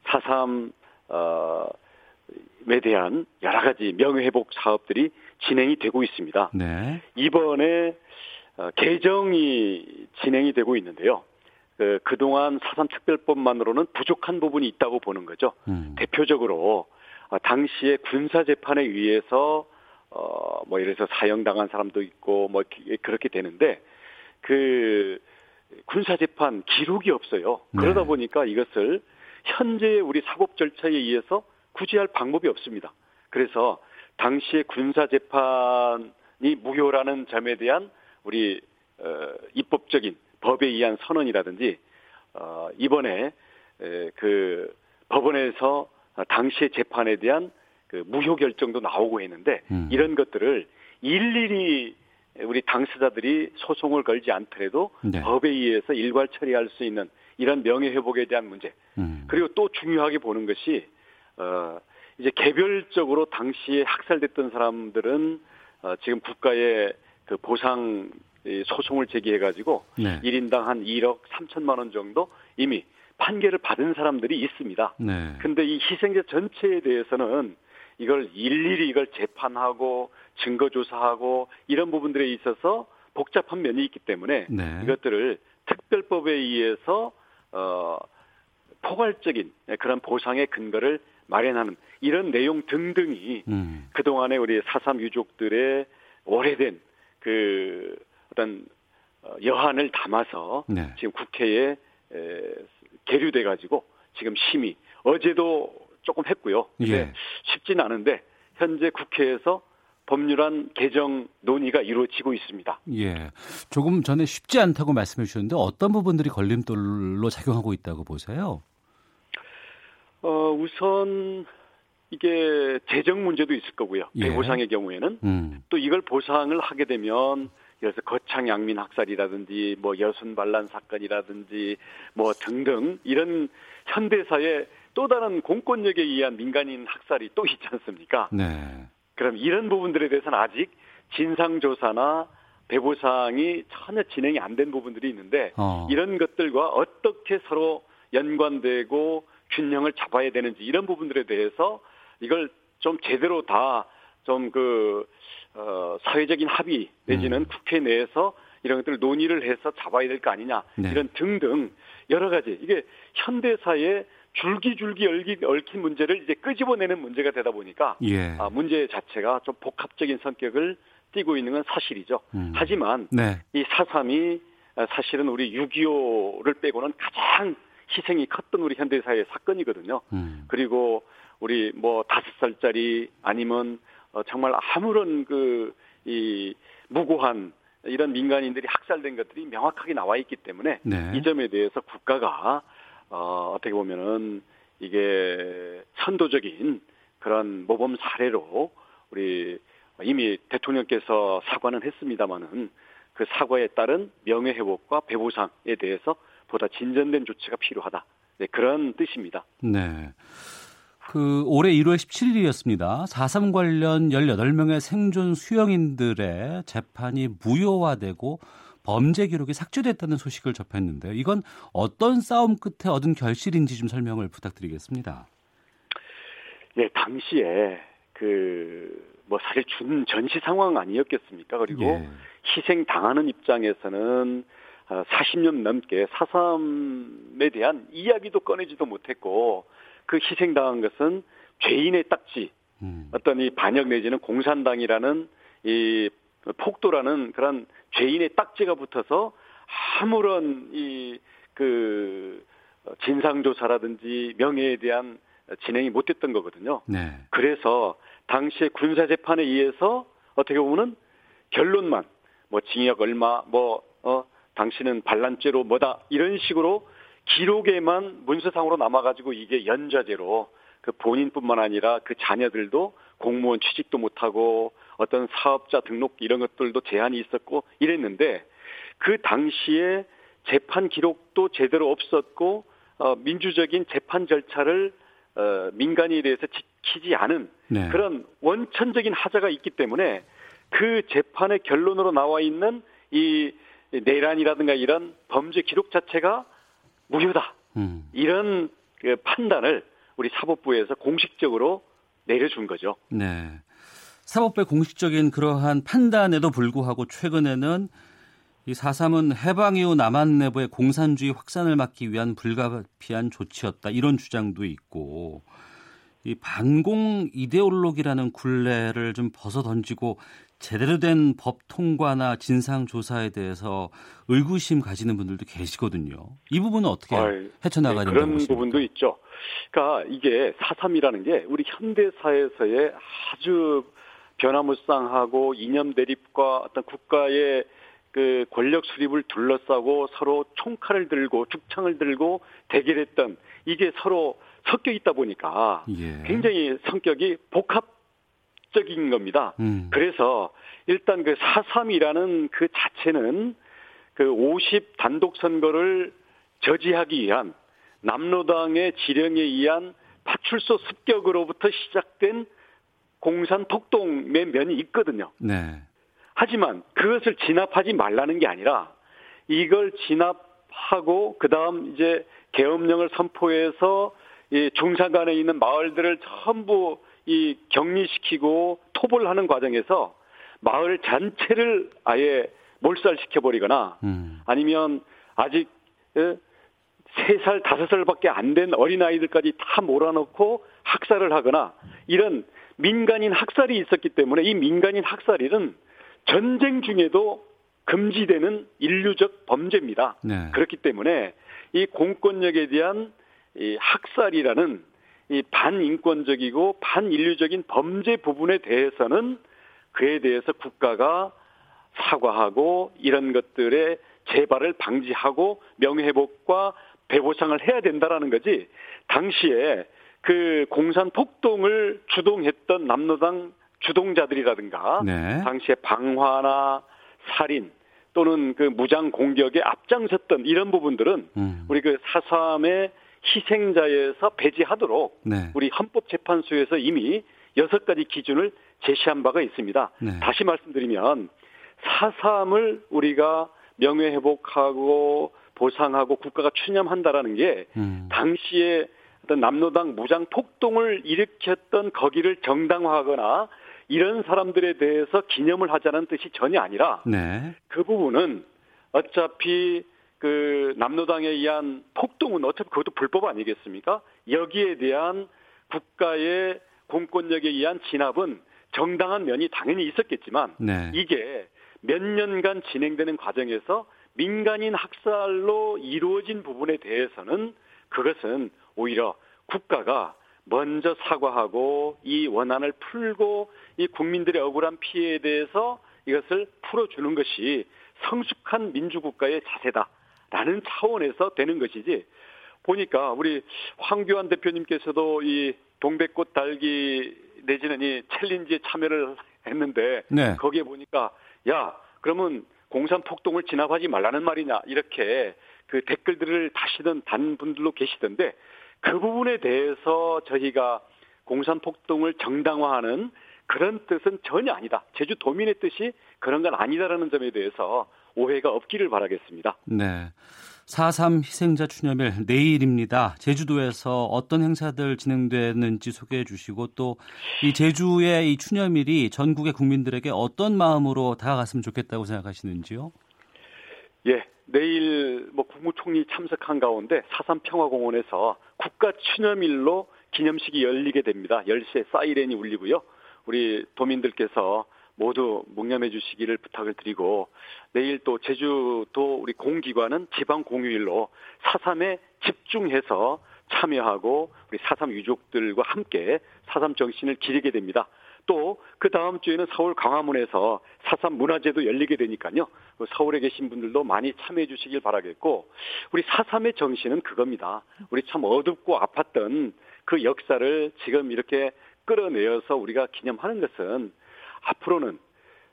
4.3 어, 에 대한 여러 가지 명예회복 사업들이 진행이 되고 있습니다. 네. 이번에 어, 개정이 진행이 되고 있는데요. 그, 그동안 사삼 특별법만으로는 부족한 부분이 있다고 보는 거죠. 음. 대표적으로 어, 당시에 군사 재판에 의해서 어, 뭐 예를 들어서 사형당한 사람도 있고 뭐 기- 그렇게 되는데 그 군사 재판 기록이 없어요. 그러다 네. 보니까 이것을 현재 우리 사법 절차에 의해서 구제할 방법이 없습니다. 그래서 당시에 군사 재판이 무효라는 점에 대한 우리 어, 입법적인 법에 의한 선언이라든지 어, 이번에 에, 그 법원에서 당시의 재판에 대한 그 무효 결정도 나오고 있는데 음. 이런 것들을 일일이 우리 당사자들이 소송을 걸지 않더라도 네. 법에 의해서 일괄 처리할 수 있는 이런 명예 회복에 대한 문제 음. 그리고 또 중요하게 보는 것이 어 이제 개별적으로 당시에 학살됐던 사람들은 어 지금 국가에 그 보상 이 소송을 제기해 가지고 네. 1인당 한 1억 3천만 원 정도 이미 판결을 받은 사람들이 있습니다. 네. 근데 이 희생자 전체에 대해서는 이걸 일일이 이걸 재판하고 증거 조사하고 이런 부분들에 있어서 복잡한 면이 있기 때문에 네. 이것들을 특별법에 의해서 어 포괄적인 그런 보상의 근거를 마련하는 이런 내용 등등이 음. 그동안에 우리 사삼 유족들의 오래된 그 어떤 어, 여한을 담아서 네. 지금 국회에 에, 계류돼 가지고 지금 심의 어제도 조금 했고요. 예. 쉽지는 않은데 현재 국회에서 법률안 개정 논의가 이루어지고 있습니다. 예. 조금 전에 쉽지 않다고 말씀해 주셨는데 어떤 부분들이 걸림돌로 작용하고 있다고 보세요? 어, 우선 이게 재정 문제도 있을 거고요. 예. 배보상의 경우에는 음. 또 이걸 보상을 하게 되면 그래서 거창 양민 학살이라든지 뭐 여순 반란 사건이라든지 뭐 등등 이런 현대사의 또 다른 공권력에 의한 민간인 학살이 또 있지 않습니까? 네. 그럼 이런 부분들에 대해서는 아직 진상 조사나 배보상이 전혀 진행이 안 된 부분들이 있는데 어. 이런 것들과 어떻게 서로 연관되고 균형을 잡아야 되는지 이런 부분들에 대해서 이걸 좀 제대로 다 좀 그 어, 사회적인 합의 내지는 음. 국회 내에서 이런 것들을 논의를 해서 잡아야 될 거 아니냐 네. 이런 등등 여러 가지 이게 현대사에 줄기줄기 얽힌 문제를 이제 끄집어내는 문제가 되다 보니까 예. 아, 문제 자체가 좀 복합적인 성격을 띠고 있는 건 사실이죠. 음. 하지만 네. 이 4.3이 사실은 우리 6.25를 빼고는 가장 희생이 컸던 우리 현대사의 사건이거든요. 음. 그리고 우리 뭐 다섯 살짜리 아니면 어, 정말 아무런 그 이 무고한 이런 민간인들이 학살된 것들이 명확하게 나와 있기 때문에 네. 이 점에 대해서 국가가 어, 어떻게 보면은 이게 선도적인 그런 모범 사례로 우리 이미 대통령께서 사과는 했습니다마는 그 사과에 따른 명예회복과 배보상에 대해서 보다 진전된 조치가 필요하다. 네, 그런 뜻입니다. 네. 그 올해 1월 17일이었습니다. 4.3 관련 18명의 생존 수영인들의 재판이 무효화되고 범죄 기록이 삭제됐다는 소식을 접했는데요. 이건 어떤 싸움 끝에 얻은 결실인지 좀 설명을 부탁드리겠습니다. 예, 당시에 그 뭐 사실 준 전시 상황 아니었겠습니까? 그리고 예. 희생 당하는 입장에서는 40년 넘게 4.3에 대한 이야기도 꺼내지도 못했고 그 희생당한 것은 죄인의 딱지 음. 어떤 이 반역 내지는 공산당이라는 이 폭도라는 그런 죄인의 딱지가 붙어서 아무런 이 그 진상조사라든지 명예에 대한 진행이 못됐던 거거든요. 네. 그래서 당시에 군사 재판에 의해서 어떻게 보면은 결론만 뭐 징역 얼마 뭐 어 당신은 반란죄로 뭐다 이런 식으로 기록에만 문서상으로 남아가지고 이게 연좌제로 그 본인뿐만 아니라 그 자녀들도 공무원 취직도 못하고 어떤 사업자 등록 이런 것들도 제한이 있었고 이랬는데 그 당시에 재판 기록도 제대로 없었고 어, 민주적인 재판 절차를 어, 민간인에 대해서 지키지 않은 네. 그런 원천적인 하자가 있기 때문에 그 재판의 결론으로 나와 있는 이 내란이라든가 이런 범죄 기록 자체가 무효다. 음. 이런 그 판단을 우리 사법부에서 공식적으로 내려준 거죠. 네. 사법부의 공식적인 그러한 판단에도 불구하고 최근에는 이 4.3은 해방 이후 남한 내부의 공산주의 확산을 막기 위한 불가피한 조치였다. 이런 주장도 있고 이 반공 이데올로기라는 굴레를 좀 벗어 던지고 제대로 된 법 통과나 진상 조사에 대해서 의구심 가지는 분들도 계시거든요. 이 부분은 어떻게 아이, 헤쳐나가야 네, 그런? 부분도 있죠. 그러니까 이게 4.3이라는 게 우리 현대 사회에서의 아주 변화무쌍하고 이념 대립과 어떤 국가의 그 권력 수립을 둘러싸고 서로 총칼을 들고 죽창을 들고 대결했던 이게 서로 섞여 있다 보니까 예. 굉장히 성격이 복합 적인 겁니다. 음. 그래서 일단 그 4.3이라는 그 자체는 그 50 단독 선거를 저지하기 위한 남로당의 지령에 의한 파출소 습격으로부터 시작된 공산 폭동의 면이 있거든요. 네. 하지만 그것을 진압하지 말라는 게 아니라 이걸 진압하고 그다음 이제 계엄령을 선포해서 이 중산간에 있는 마을들을 전부 이 격리시키고 토벌하는 과정에서 마을 전체를 아예 몰살시켜 버리거나 음. 아니면 아직 세 살 다섯 살밖에 안 된 어린 아이들까지 다 몰아넣고 학살을 하거나 이런 민간인 학살이 있었기 때문에 이 민간인 학살일은 전쟁 중에도 금지되는 인류적 범죄입니다. 네. 그렇기 때문에 이 공권력에 대한 이 학살이라는 이 반인권적이고 반인류적인 범죄 부분에 대해서는 그에 대해서 국가가 사과하고 이런 것들의 재발을 방지하고 명예회복과 배보상을 해야 된다라는 거지. 당시에 그 공산 폭동을 주동했던 남로당 주동자들이라든가 네. 당시에 방화나 살인 또는 그 무장 공격에 앞장섰던 이런 부분들은 음. 우리 그 사삼의 희생자에서 배제하도록 네. 우리 헌법재판소에서 이미 여섯 가지 기준을 제시한 바가 있습니다. 네. 다시 말씀드리면 사삼을 우리가 명예 회복하고 보상하고 국가가 추념한다라는 게 음. 당시에 어떤 남로당 무장 폭동을 일으켰던 거기를 정당화하거나 이런 사람들에 대해서 기념을 하자는 뜻이 전혀 아니라 네. 그 부분은 어차피 그 남로당에 의한 폭동은 어차피 그것도 불법 아니겠습니까? 여기에 대한 국가의 공권력에 의한 진압은 정당한 면이 당연히 있었겠지만 네. 이게 몇 년간 진행되는 과정에서 민간인 학살로 이루어진 부분에 대해서는 그것은 오히려 국가가 먼저 사과하고 이 원한을 풀고 이 국민들의 억울한 피해에 대해서 이것을 풀어주는 것이 성숙한 민주국가의 자세다 라는 차원에서 되는 것이지 보니까 우리 황교안 대표님께서도 이 동백꽃 달기 내지는 이 챌린지에 참여를 했는데 네. 거기에 보니까 야 그러면 공산 폭동을 진압하지 말라는 말이냐 이렇게 그 댓글들을 다시던 단 분들도 계시던데 그 부분에 대해서 저희가 공산 폭동을 정당화하는 그런 뜻은 전혀 아니다. 제주 도민의 뜻이 그런 건 아니다라는 점에 대해서 오해가 없기를 바라겠습니다. 네. 4.3 희생자 추념일 내일입니다. 제주도에서 어떤 행사들 진행되는지 소개해 주시고 또 이 제주의 이 추념일이 전국의 국민들에게 어떤 마음으로 다가갔으면 좋겠다고 생각하시는지요? 예, 내일 뭐 국무총리 참석한 가운데 4.3 평화공원에서 국가 추념일로 기념식이 열리게 됩니다. 10시에 사이렌이 울리고요. 우리 도민들께서 모두 묵념해 주시기를 부탁을 드리고 내일 또 제주도 우리 공기관은 지방 공휴일로 4.3에 집중해서 참여하고 우리 4.3 유족들과 함께 4.3 정신을 기리게 됩니다. 또 그 다음 주에는 서울 광화문에서 4.3 문화제도 열리게 되니까요. 그 서울에 계신 분들도 많이 참여해 주시길 바라겠고 우리 4.3의 정신은 그겁니다. 우리 참 어둡고 아팠던 그 역사를 지금 이렇게 끌어내어서 우리가 기념하는 것은 앞으로는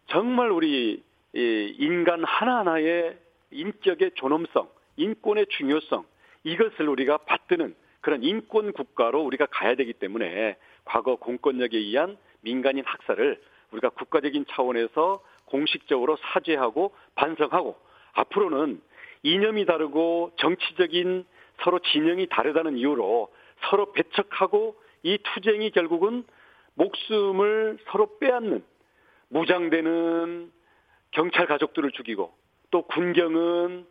정말 우리 인간 하나하나의 인격의 존엄성, 인권의 중요성 이것을 우리가 받드는 그런 인권 국가로 우리가 가야 되기 때문에 과거 공권력에 의한 민간인 학살을 우리가 국가적인 차원에서 공식적으로 사죄하고 반성하고 앞으로는 이념이 다르고 정치적인 서로 진영이 다르다는 이유로 서로 배척하고 이 투쟁이 결국은 목숨을 서로 빼앗는 무장되는 경찰 가족들을 죽이고 또 군경은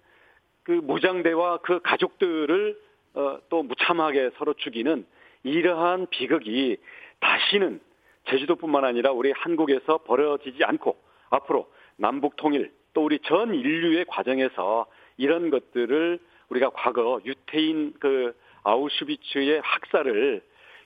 그 무장대와 그 가족들을 어, 또 무참하게 서로 죽이는 이러한 비극이 다시는 제주도뿐만 아니라 우리 한국에서 벌어지지 않고 앞으로 남북 통일 또 우리 전 인류의 과정에서 이런 것들을 우리가 과거 유태인 그 아우슈비츠의 학살을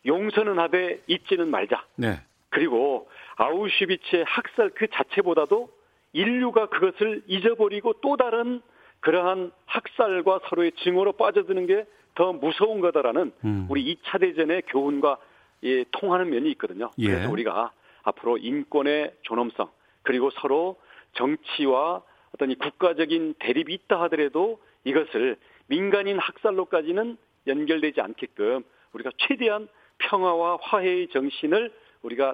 용서는 하되 잊지는 말자. 네. 그리고 아우슈비츠의 학살 그 자체보다도 인류가 그것을 잊어버리고 또 다른 그러한 학살과 서로의 증오로 빠져드는 게 더 무서운 거다라는 음. 우리 2차 대전의 교훈과 예, 통하는 면이 있거든요. 예. 그래서 우리가 앞으로 인권의 존엄성 그리고 서로 정치와 어떤 이 국가적인 대립이 있다 하더라도 이것을 민간인 학살로까지는 연결되지 않게끔 우리가 최대한 평화와 화해의 정신을 우리가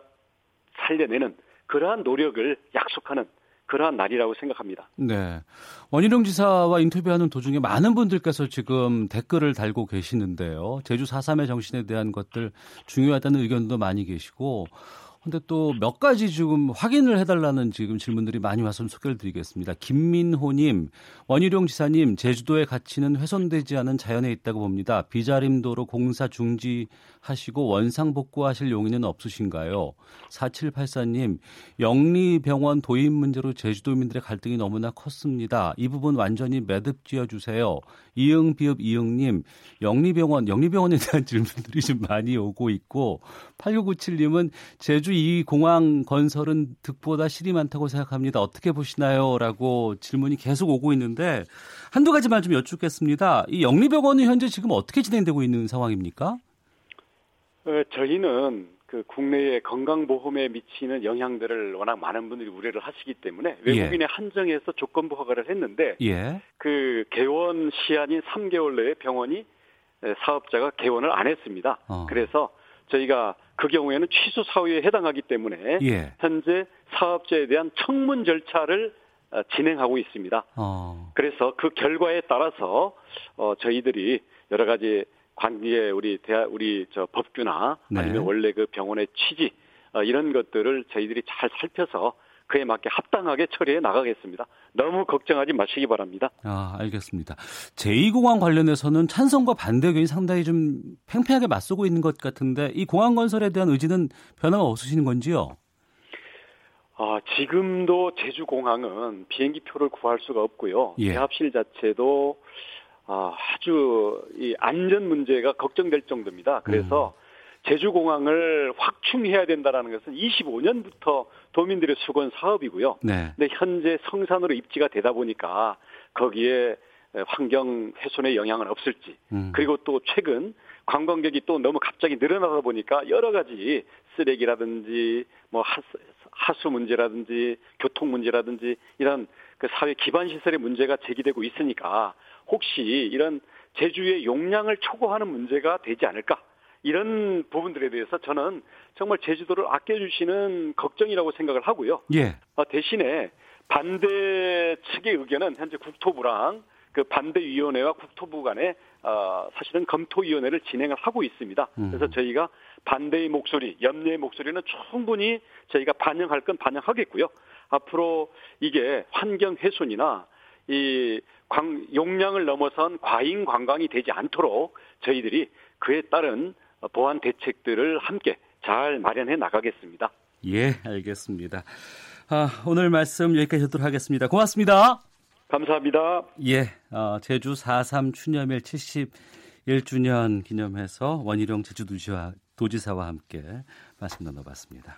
살려내는 그러한 노력을 약속하는 그러한 날이라고 생각합니다. 네. 원희룡 지사와 인터뷰하는 도중에 많은 분들께서 지금 댓글을 달고 계시는데요. 제주 4.3의 정신에 대한 것들 중요하다는 의견도 많이 계시고 근데 또 몇 가지 지금 확인을 해달라는 지금 질문들이 많이 와서 소개를 드리겠습니다. 김민호님, 원희룡 지사님, 제주도의 가치는 훼손되지 않은 자연에 있다고 봅니다. 비자림도로 공사 중지하시고 원상복구하실 용의는 없으신가요? 4784님, 영리병원 도입 문제로 제주도민들의 갈등이 너무나 컸습니다. 이 부분 완전히 매듭 지어주세요. 이응, 비읍, 이응님, 영리병원, 영리병원에 대한 질문들이 좀 많이 오고 있고, 8997님은 제주 이 공항 건설은 득보다 실이 많다고 생각합니다. 어떻게 보시나요? 라고 질문이 계속 오고 있는데 한두 가지만 좀 여쭙겠습니다. 이 영리병원은 현재 지금 어떻게 진행되고 있는 상황입니까? 어, 저희는 그 국내의 건강보험에 미치는 영향들을 워낙 많은 분들이 우려를 하시기 때문에 예. 외국인의 예. 한정해서 조건부 허가를 했는데 예. 그 개원 시한인 3개월 내에 병원이 사업자가 개원을 안 했습니다. 어. 그래서 저희가 그 경우에는 취소 사유에 해당하기 때문에 예. 현재 사업자에 대한 청문 절차를 어, 진행하고 있습니다. 어. 그래서 그 결과에 따라서 어, 저희들이 여러 가지 관계 우리 대하, 우리 저 법규나 네. 아니면 원래 그 병원의 취지 어, 이런 것들을 저희들이 잘 살펴서 그에 맞게 합당하게 처리해 나가겠습니다. 너무 걱정하지 마시기 바랍니다. 아, 알겠습니다. 제2공항 관련해서는 찬성과 반대 의견이 상당히 좀 팽팽하게 맞서고 있는 것 같은데 이 공항 건설에 대한 의지는 변화가 없으시는 건지요? 아, 지금도 제주공항은 비행기 표를 구할 수가 없고요. 예. 대합실 자체도 아, 아주 이 안전 문제가 걱정될 정도입니다. 그래서 음. 제주공항을 확충해야 된다라는 것은 25년부터 도민들의 수건 사업이고요. 네. 근데 현재 성산으로 입지가 되다 보니까 거기에 환경 훼손의 영향은 없을지. 음. 그리고 또 최근 관광객이 또 너무 갑자기 늘어나다 보니까 여러 가지 쓰레기라든지 뭐 하수, 하수 문제라든지 교통 문제라든지 이런 그 사회 기반 시설의 문제가 제기되고 있으니까 혹시 이런 제주의 용량을 초과하는 문제가 되지 않을까? 이런 부분들에 대해서 저는 정말 제주도를 아껴주시는 걱정이라고 생각을 하고요. 예. 어, 대신에 반대 측의 의견은 현재 국토부랑 그 반대위원회와 국토부 간에 어, 사실은 검토위원회를 진행을 하고 있습니다. 음. 그래서 저희가 반대의 목소리, 염려의 목소리는 충분히 저희가 반영할 건 반영하겠고요. 앞으로 이게 환경 훼손이나 이 광, 용량을 넘어선 과잉 관광이 되지 않도록 저희들이 그에 따른 보완 대책들을 함께 잘 마련해 나가겠습니다. 예, 알겠습니다. 아, 오늘 말씀 여기까지 듣도록 하겠습니다. 고맙습니다. 감사합니다. 예, 어, 제주 4.3 추념일 71주년 기념해서 원희룡 제주도지와 도지사와 함께 말씀 나눠봤습니다.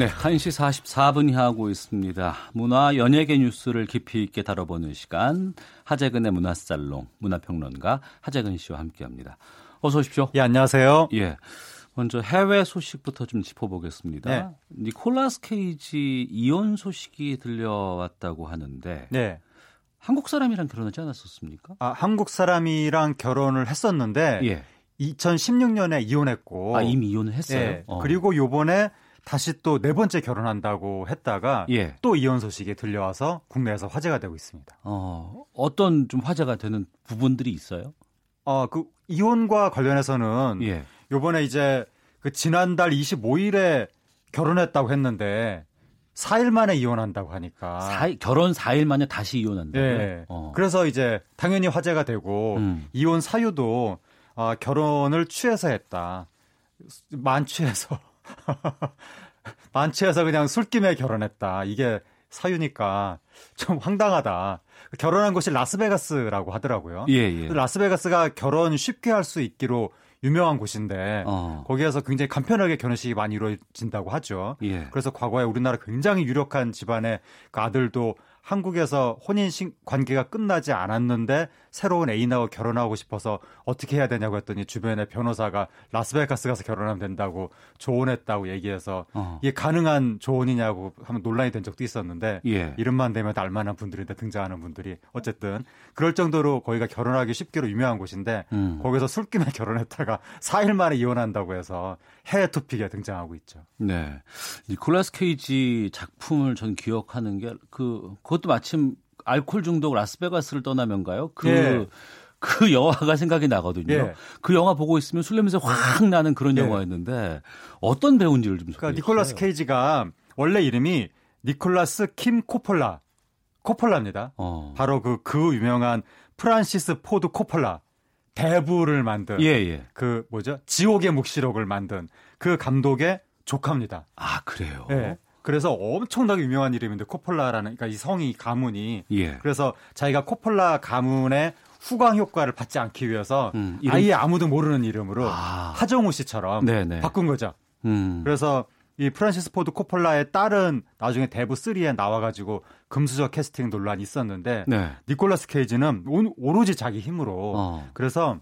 네, 1시 44분 향하고 있습니다. 문화 연예계 뉴스를 깊이 있게 다뤄보는 시간 하재근의 문화살롱 문화평론가 하재근 씨와 함께합니다. 어서 오십시오. 예, 안녕하세요. 예. 먼저 해외 소식부터 좀 짚어보겠습니다. 네. 니콜라스 케이지 이혼 소식이 들려왔다고 하는데 네. 한국 사람이랑 결혼하지 않았었습니까? 아, 한국 사람이랑 결혼을 했었는데 예. 2016년에 이혼했고 아, 이미 이혼을 했어요. 예. 어. 그리고 요번에 다시 또 네 번째 결혼한다고 했다가 예. 또 이혼 소식이 들려와서 국내에서 화제가 되고 있습니다. 어, 어떤 좀 화제가 되는 부분들이 있어요? 어, 그 이혼과 관련해서는 예. 요번에 이제 그 지난달 25일에 결혼했다고 했는데 4일 만에 이혼한다고 하니까 사 결혼 4일 만에 다시 이혼한다고요? 예. 어. 그래서 이제 당연히 화제가 되고 음. 이혼 사유도 아, 결혼을 취해서 했다. 만취해서 만취해서 그냥 술김에 결혼했다. 이게 사유니까 좀 황당하다. 결혼한 곳이 라스베가스라고 하더라고요. 예, 예. 라스베가스가 결혼 쉽게 할 수 있기로 유명한 곳인데 어. 거기에서 굉장히 간편하게 결혼식이 많이 이루어진다고 하죠. 예. 그래서 과거에 우리나라 굉장히 유력한 집안의 그 아들도 한국에서 혼인 신- 관계가 끝나지 않았는데 새로운 애인하고 결혼하고 싶어서 어떻게 해야 되냐고 했더니 주변에 변호사가 라스베가스 가서 결혼하면 된다고 조언했다고 얘기해서 어. 이게 가능한 조언이냐고 하면 논란이 된 적도 있었는데 예. 이름만 되면 알만한 분들인데 등장하는 분들이 어쨌든 그럴 정도로 거기가 결혼하기 쉽기로 유명한 곳인데 음. 거기서 술김에 결혼했다가 4일 만에 이혼한다고 해서 해외 토픽에 등장하고 있죠. 네. 니콜라스 케이지 작품을 전 기억하는 게 그 그것도 마침 알코올 중독 라스베가스를 떠나며인가요? 그 예. 그 영화가 생각이 나거든요. 예. 그 영화 보고 있으면 술 냄새 확 나는 그런 예. 영화였는데 어떤 배우인지를 좀 그러니까 니콜라스. 케이지가 원래 이름이 니콜라스 킴 코폴라. 코폴라입니다. 어. 바로 그, 그 유명한 프란시스 포드 코폴라. 대부를 만든. 예, 예. 그 뭐죠? 지옥의 묵시록을 만든 그 감독의 조카입니다. 아, 그래요. 예. 그래서 엄청나게 유명한 이름인데 코폴라라는 그러니까 이 성이 가문이 예. 그래서 자기가 코폴라 가문의 후광 효과를 받지 않기 위해서 음, 이름- 아예 아무도 모르는 이름으로 아. 하정우 씨처럼 네네. 바꾼 거죠. 음. 그래서 이 프란시스 포드 코폴라의 딸은 나중에 대부 3에 나와가지고 금수저 캐스팅 논란이 있었는데 네. 니콜라스 케이지는 오- 오로지 자기 힘으로 어. 그래서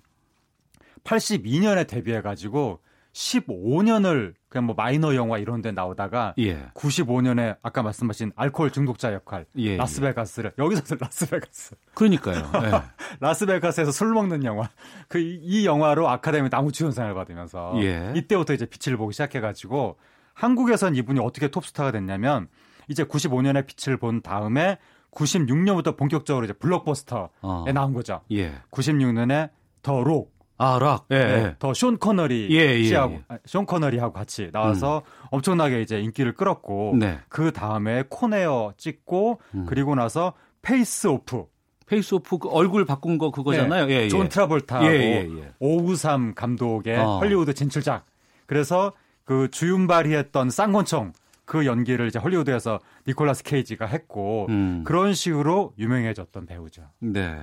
82년에 데뷔해가지고 15년을 그냥 뭐 마이너 영화 이런 데 나오다가 예. 95년에 아까 말씀하신 알코올 중독자 역할 예, 예. 라스베가스를 여기서 라스베가스 그러니까요. 예. 라스베가스에서 술 먹는 영화 그 이 영화로 아카데미 나무주연상을 받으면서 예. 이때부터 이제 빛을 보기 시작해가지고 한국에선 이분이 어떻게 톱스타가 됐냐면 이제 95년에 빛을 본 다음에 96년부터 본격적으로 이제 블록버스터에 어. 나온 거죠. 예. 96년에 더 록, 아, 락. 예. 네, 예. 더 숀 코너리 예, 예, 씨하고 예. 아, 숀 코너리하고 같이 나와서 엄청나게 이제 인기를 끌었고 네. 그 다음에 콘에어 찍고 음. 그리고 나서 페이스 오프 페이스 오프 그 얼굴 바꾼 거 그거잖아요. 네, 예, 예. 존 트라볼타하고 예, 예, 예. 오우삼 감독의 어. 헐리우드 진출작. 그래서 그 주윤발이 했던 쌍권총 그 연기를 이제 헐리우드에서 니콜라스 케이지가 했고 음. 그런 식으로 유명해졌던 배우죠. 네.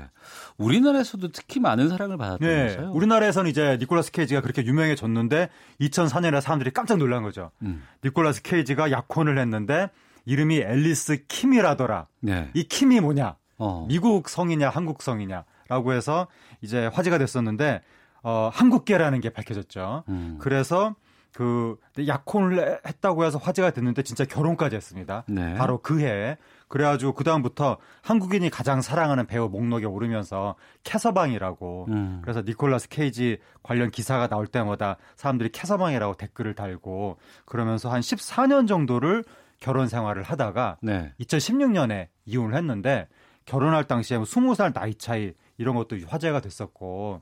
우리나라에서도 특히 많은 사랑을 네, 받았다면서요. 우리나라에서는 이제 니콜라스 케이지가 그렇게 유명해졌는데 2004년에 사람들이 깜짝 놀란 거죠. 음. 니콜라스 케이지가 약혼을 했는데 이름이 앨리스 킴이라더라. 네. 이 킴이 뭐냐? 어. 미국 성이냐 한국 성이냐라고 해서 이제 화제가 됐었는데 어, 한국계라는 게 밝혀졌죠. 음. 그래서 그 약혼을 했다고 해서 화제가 됐는데 진짜 결혼까지 했습니다. 네. 바로 그 해. 그래가지고 그 다음부터 한국인이 가장 사랑하는 배우 목록에 오르면서 캐서방이라고. 음. 그래서 니콜라스 케이지 관련 기사가 나올 때마다 사람들이 캐서방이라고 댓글을 달고 그러면서 한 14년 정도를 결혼 생활을 하다가 네. 2016년에 이혼을 했는데 결혼할 당시에 뭐 20살 나이 차이 이런 것도 화제가 됐었고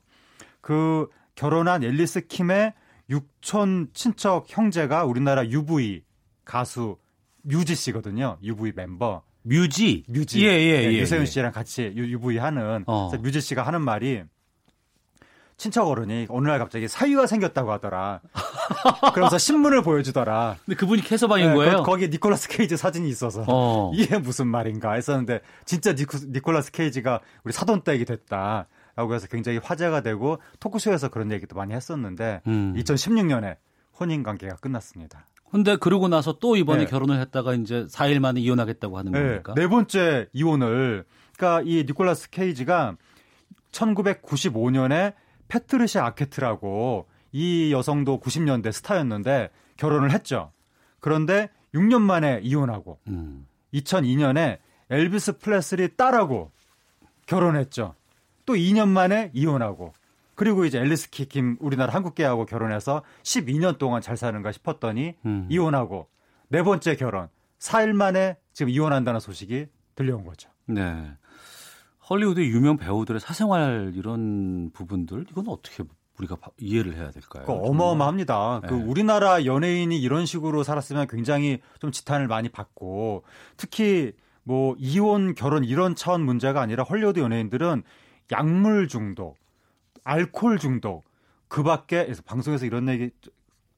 그 결혼한 앨리스 킴의 육촌 친척 형제가 우리나라 UV 가수 뮤지 씨거든요. UV 멤버. 뮤지. 뮤지. 예, 예, 네, 예, 유세윤 예. 씨랑 같이 UV 하는 어. 뮤지 씨가 하는 말이 친척 어른이 어느 날 갑자기 사위가 생겼다고 하더라. 그러면서 신문을 보여주더라. 근데 그분이 캐서방인 네, 거예요? 거, 기에 니콜라스 케이지 사진이 있어서 어. 이게 무슨 말인가 했었는데 진짜 니코, 니콜라스 케이지가 우리 사돈댁이 됐다. 라고 해서 굉장히 화제가 되고 토크쇼에서 그런 얘기도 많이 했었는데 음. 2016년에 혼인 관계가 끝났습니다. 근데 그러고 나서 또 이번에 네. 결혼을 했다가 이제 4일 만에 이혼하겠다고 하는 네, 겁니까? 네 번째 이혼을 그러니까 이 니콜라스 케이지가 1995년에 패트리샤 아케트라고 이 여성도 90년대 스타였는데 결혼을 했죠. 그런데 6년 만에 이혼하고 음. 2002년에 엘비스 플레슬리 딸하고 결혼했죠. 또 2년 만에 이혼하고 그리고 이제 앨리스 키킴 우리나라 한국계하고 결혼해서 12년 동안 잘 사는가 싶었더니 음. 이혼하고 네 번째 결혼 4일 만에 지금 이혼한다는 소식이 들려온 거죠. 네. 헐리우드의 유명 배우들의 사생활 이런 부분들 이건 어떻게 우리가 바- 이해를 해야 될까요? 그 어마어마합니다. 그 네. 우리나라 연예인이 이런 식으로 살았으면 굉장히 좀 지탄을 많이 받고 특히 뭐 이혼, 결혼 이런 차원 문제가 아니라 헐리우드 연예인들은 약물 중독, 알코올 중독, 그 밖에 그래서 방송에서 이런 얘기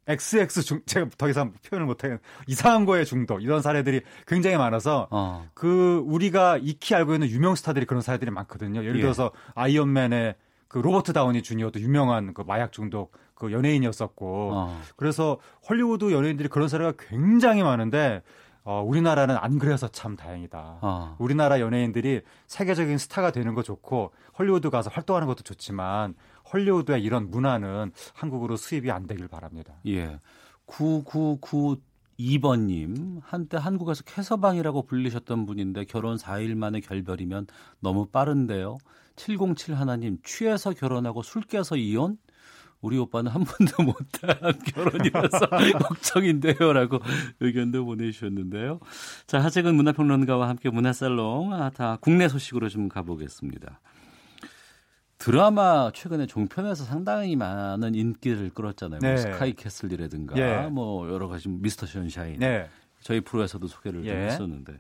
XX 중 제가 더 이상 표현을 못해요. 이상한 거에 중독 이런 사례들이 굉장히 많아서 어. 그 우리가 익히 알고 있는 유명 스타들이 그런 사례들이 많거든요. 예를 예. 들어서 아이언맨의 그 로버트 다우니 주니어도 유명한 그 마약 중독 그 연예인이었었고 어. 그래서 헐리우드 연예인들이 그런 사례가 굉장히 많은데 어, 우리나라는 안 그래서 참 다행이다. 어. 우리나라 연예인들이 세계적인 스타가 되는 거 좋고 헐리우드 가서 활동하는 것도 좋지만 헐리우드의 이런 문화는 한국으로 수입이 안 되길 바랍니다. 예. 9992번님, 한때 한국에서 캐서방이라고 불리셨던 분인데 결혼 4일 만에 결별이면 너무 빠른데요. 707 하나님, 취해서 결혼하고 술 깨서 이혼? 우리 오빠는 한 번도 못한 결혼이라서 걱정인데요. 라고 의견도 보내주셨는데요. 자, 하재근 문화평론가와 함께 문화살롱, 아, 다 국내 소식으로 좀 가보겠습니다. 드라마 최근에 종편에서 상당히 많은 인기를 끌었잖아요. 뭐 네. 스카이캐슬이라든가 예. 뭐 여러 가지 미스터 션샤인. 네. 저희 프로에서도 소개를 좀 예. 했었는데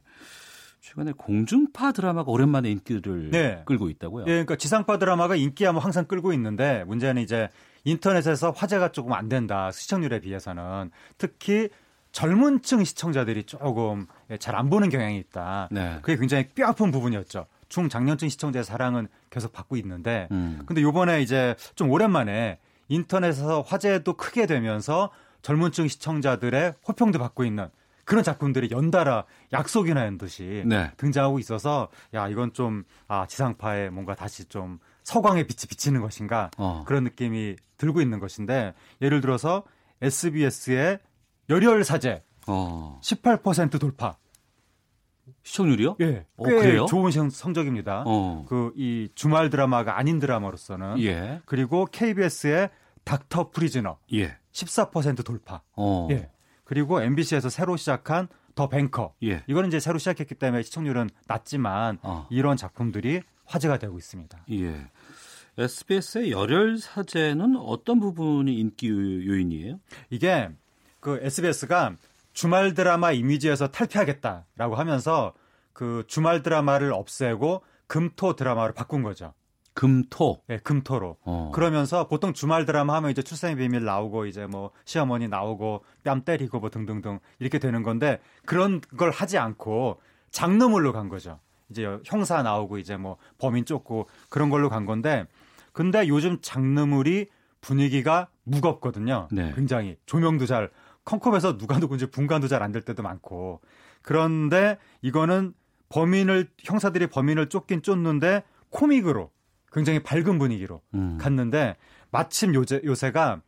최근에 공중파 드라마가 오랜만에 인기를 네. 끌고 있다고요. 예, 그러니까 지상파 드라마가 인기야 뭐 항상 끌고 있는데 문제는 이제 인터넷에서 화제가 조금 안 된다. 시청률에 비해서는 특히 젊은 층 시청자들이 조금 예, 잘안 보는 경향이 있다. 네. 그게 굉장히 뼈아픈 부분이었죠. 중장년층 시청자의 사랑은 계속 받고 있는데 음. 근데 요번에 이제 좀 오랜만에 인터넷에서 화제도 크게 되면서 젊은층 시청자들의 호평도 받고 있는 그런 작품들이 연달아 약속이나 듯이 네. 등장하고 있어서 야 이건 좀 아, 지상파에 뭔가 다시 좀 서광의 빛이 비치는 것인가 어. 그런 느낌이 들고 있는 것인데 예를 들어서 SBS의 열혈 사제 어. 18% 돌파. 시청률이요? 예. 어, 꽤 그래요? 좋은 성- 성적입니다. 어. 그 이 주말 드라마가 아닌 드라마로서는 예. 그리고 KBS의 닥터 프리즈너 예. 14% 돌파. 어. 예. 그리고 MBC에서 새로 시작한 더 뱅커. 예. 이거는 이제 새로 시작했기 때문에 시청률은 낮지만 어. 이런 작품들이 화제가 되고 있습니다. 예. SBS의 열혈 사제는 어떤 부분이 인기 요- 요인이에요? 이게 그 SBS가 주말 드라마 이미지에서 탈피하겠다라고 하면서 그 주말 드라마를 없애고 금토 드라마로 바꾼 거죠. 금토. 예, 금토로. 어. 그러면서 보통 주말 드라마 하면 이제 출생의 비밀 나오고 이제 뭐 시어머니 나오고 뺨 때리고 뭐 등등등 이렇게 되는 건데 그런 걸 하지 않고 장르물로 간 거죠. 이제 형사 나오고 이제 뭐 범인 쫓고 그런 걸로 간 건데 근데 요즘 장르물이 분위기가 무겁거든요. 네. 굉장히 조명도 잘 컴컴해서 누가 누군지 분간도 잘 안 될 때도 많고 그런데 이거는 범인을 형사들이 범인을 쫓긴 쫓는데 코믹으로 굉장히 밝은 분위기로 음. 갔는데 마침 요새, 요새가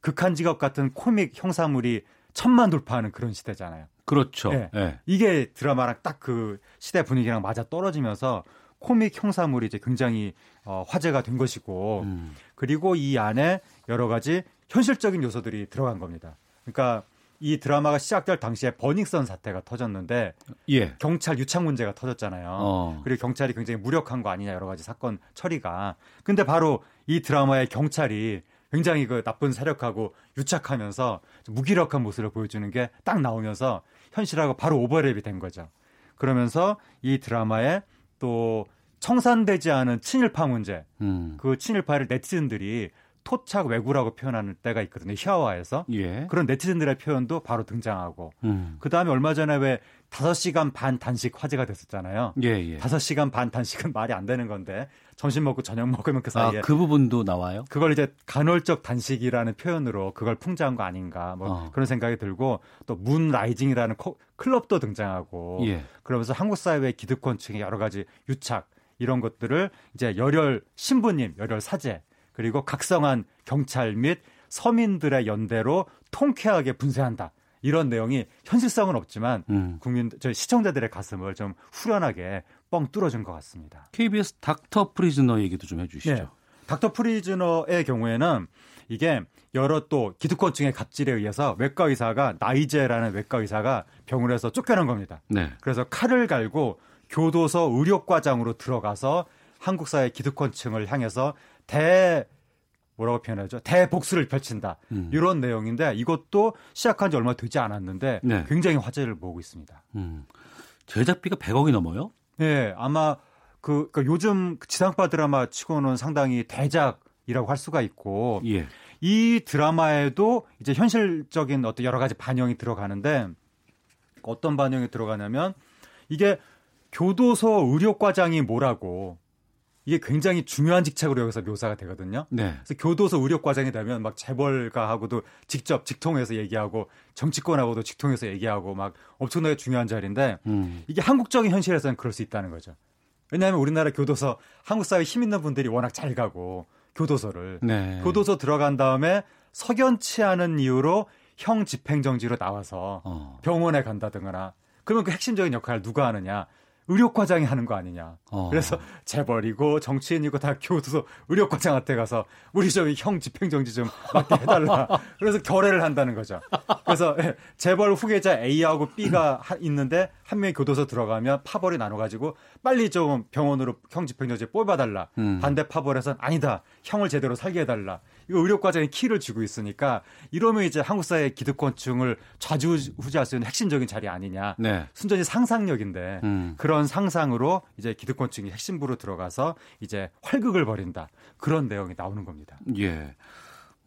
극한 직업 같은 코믹 형사물이 천만 돌파하는 그런 시대잖아요. 그렇죠. 예. 예. 이게 드라마랑 딱 그 시대 분위기랑 맞아 떨어지면서 코믹 형사물이 이제 굉장히 어, 화제가 된 것이고 음. 그리고 이 안에 여러 가지 현실적인 요소들이 들어간 겁니다. 그러니까 이 드라마가 시작될 당시에 버닝썬 사태가 터졌는데 예. 경찰 유착 문제가 터졌잖아요. 어. 그리고 경찰이 굉장히 무력한 거 아니냐 여러 가지 사건 처리가. 근데 바로 이 드라마의 경찰이 굉장히 그 나쁜 세력하고 유착하면서 무기력한 모습을 보여주는 게 딱 나오면서 현실하고 바로 오버랩이 된 거죠. 그러면서 이 드라마에 또 청산되지 않은 친일파 문제, 음. 그 친일파를 네티즌들이 토착 왜구라고 표현하는 때가 있거든요. 희화화에서. 예. 그런 네티즌들의 표현도 바로 등장하고. 음. 그 다음에 얼마 전에 왜 5시간 반 단식 화제가 됐었잖아요. 예, 예. 5시간 반 단식은 말이 안 되는 건데 점심 먹고 저녁 먹으면 그 아, 사이에 그 부분도 나와요? 그걸 이제 간헐적 단식이라는 표현으로 그걸 풍자한 거 아닌가 뭐 어. 그런 생각이 들고 또 문 라이징이라는 코- 클럽도 등장하고 예. 그러면서 한국 사회의 기득권층의 여러 가지 유착 이런 것들을 이제 열혈 신부님, 열혈 사제 그리고 각성한 경찰 및 서민들의 연대로 통쾌하게 분쇄한다. 이런 내용이 현실성은 없지만 음. 국민 저희 시청자들의 가슴을 좀 후련하게 뻥 뚫어준 것 같습니다. KBS 닥터 프리즈너 얘기도 좀 해주시죠. 네. 닥터 프리즈너의 경우에는 이게 여러 또 기득권층의 갑질에 의해서 외과 의사가 나이제라는 외과 의사가 병원에서 쫓겨난 겁니다. 네. 그래서 칼을 갈고 교도소 의료과장으로 들어가서 한국 사회 기득권층을 향해서 대 뭐라고 표현하죠? 대복수를 펼친다. 음. 이런 내용인데 이것도 시작한 지 얼마 되지 않았는데 네. 굉장히 화제를 모으고 있습니다. 음. 제작비가 100억이 넘어요? 예, 아마 그, 그 요즘 지상파 드라마 치고는 상당히 대작이라고 할 수가 있고 예. 이 드라마에도 이제 현실적인 어떤 여러 가지 반영이 들어가는데 어떤 반영이 들어가냐면 이게 교도소 의료과장이 뭐라고 이게 굉장히 중요한 직책으로 여기서 묘사가 되거든요. 네. 그래서 교도소 의료과장이 되면 막 재벌가하고도 직접 직통해서 얘기하고 정치권하고도 직통해서 얘기하고 막 엄청나게 중요한 자리인데 음. 이게 한국적인 현실에서는 그럴 수 있다는 거죠. 왜냐하면 우리나라 교도소 한국 사회 힘 있는 분들이 워낙 잘 가고 교도소를 네. 교도소 들어간 다음에 석연치 않은 이유로 형 집행정지로 나와서 어. 병원에 간다든가 그러면 그 핵심적인 역할을 누가 하느냐 의료과장이 하는 거 아니냐. 어. 그래서 재벌이고 정치인이고 다 교도소 의료과장한테 가서 우리 저희 형 집행정지 좀 맡게 해달라. 그래서 결례를 한다는 거죠. 그래서 예, 재벌 후계자 A하고 B가 하- 있는데 한 명이 교도소 들어가면 파벌이 나눠가지고 빨리 좀 병원으로 형 집행정지 뽑아달라. 음. 반대 파벌에선 아니다. 형을 제대로 살게 해달라. 이거 의료과장이 키를 쥐고 있으니까 이러면 이제 한국 사회 기득권층을 좌지우지할 수 있는 핵심적인 자리 아니냐. 네. 순전히 상상력인데 음. 그런 상상으로 이제 기득권층이 핵심부로 들어가서 이제 활극을 벌인다 그런 내용이 나오는 겁니다. 예.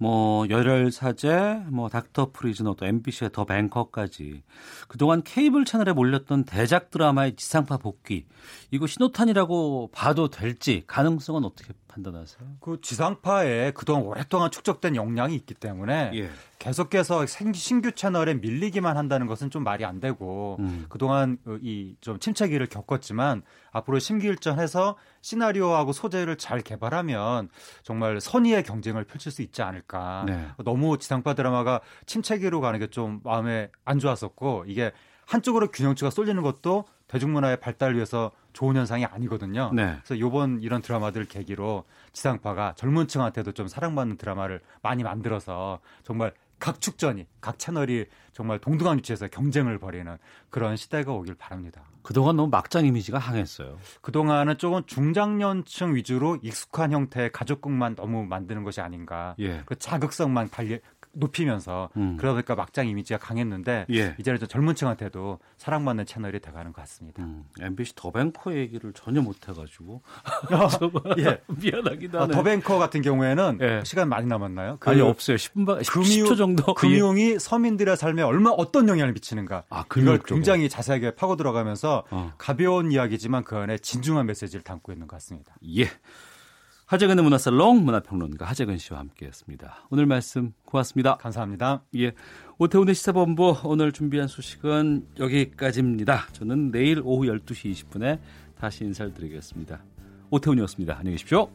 뭐 열혈 사제, 뭐 닥터 프리즈너 또 MBC의 더 뱅커까지 그동안 케이블 채널에 몰렸던 대작 드라마의 지상파 복귀 이거 신호탄이라고 봐도 될지 가능성은 어떻게 판단하세요? 그 지상파에 그동안 오랫동안 축적된 역량이 있기 때문에 예. 계속해서 생- 신규 채널에 밀리기만 한다는 것은 좀 말이 안 되고 음. 그동안 이 좀 침체기를 겪었지만 앞으로 심기일전해서 시나리오하고 소재를 잘 개발하면 정말 선의의 경쟁을 펼칠 수 있지 않을까. 네. 너무 지상파 드라마가 침체기로 가는 게 좀 마음에 안 좋았었고 이게 한쪽으로 균형추가 쏠리는 것도 대중문화의 발달을 위해서 좋은 현상이 아니거든요. 네. 그래서 이번 이런 드라마들 계기로 지상파가 젊은 층한테도 좀 사랑받는 드라마를 많이 만들어서 정말 각 축전이, 각 채널이 정말 동등한 위치에서 경쟁을 벌이는 그런 시대가 오길 바랍니다. 그동안 너무 막장 이미지가 항했어요. 그동안은 조금 중장년층 위주로 익숙한 형태의 가족극만 너무 만드는 것이 아닌가. 예. 그 자극성만 달리 높이면서 음. 그러니까 막장 이미지가 강했는데 예. 이제는 좀 젊은 층한테도 사랑받는 채널이 돼가는 것 같습니다. 음, MBC 더뱅커 얘기를 전혀 못 해가지고 예. 미안하긴 아, 하네. 더뱅커 같은 경우에는 예. 시간 많이 남았나요? 그 아니 없어요. 10분 반 10초 정도. 금융이 서민들의 삶에 얼마 어떤 영향을 미치는가 아, 쪽에. 굉장히 자세하게 파고 들어가면서 어. 가벼운 이야기지만 그 안에 진중한 메시지를 담고 있는 것 같습니다. 예. 하재근의 문화살롱 문화평론가 하재근 씨와 함께했습니다. 오늘 말씀 고맙습니다. 감사합니다. 예, 오태훈의 시사본부 오늘 준비한 소식은 여기까지입니다. 저는 내일 오후 12시 20분에 다시 인사를 드리겠습니다. 오태훈이었습니다. 안녕히 계십시오.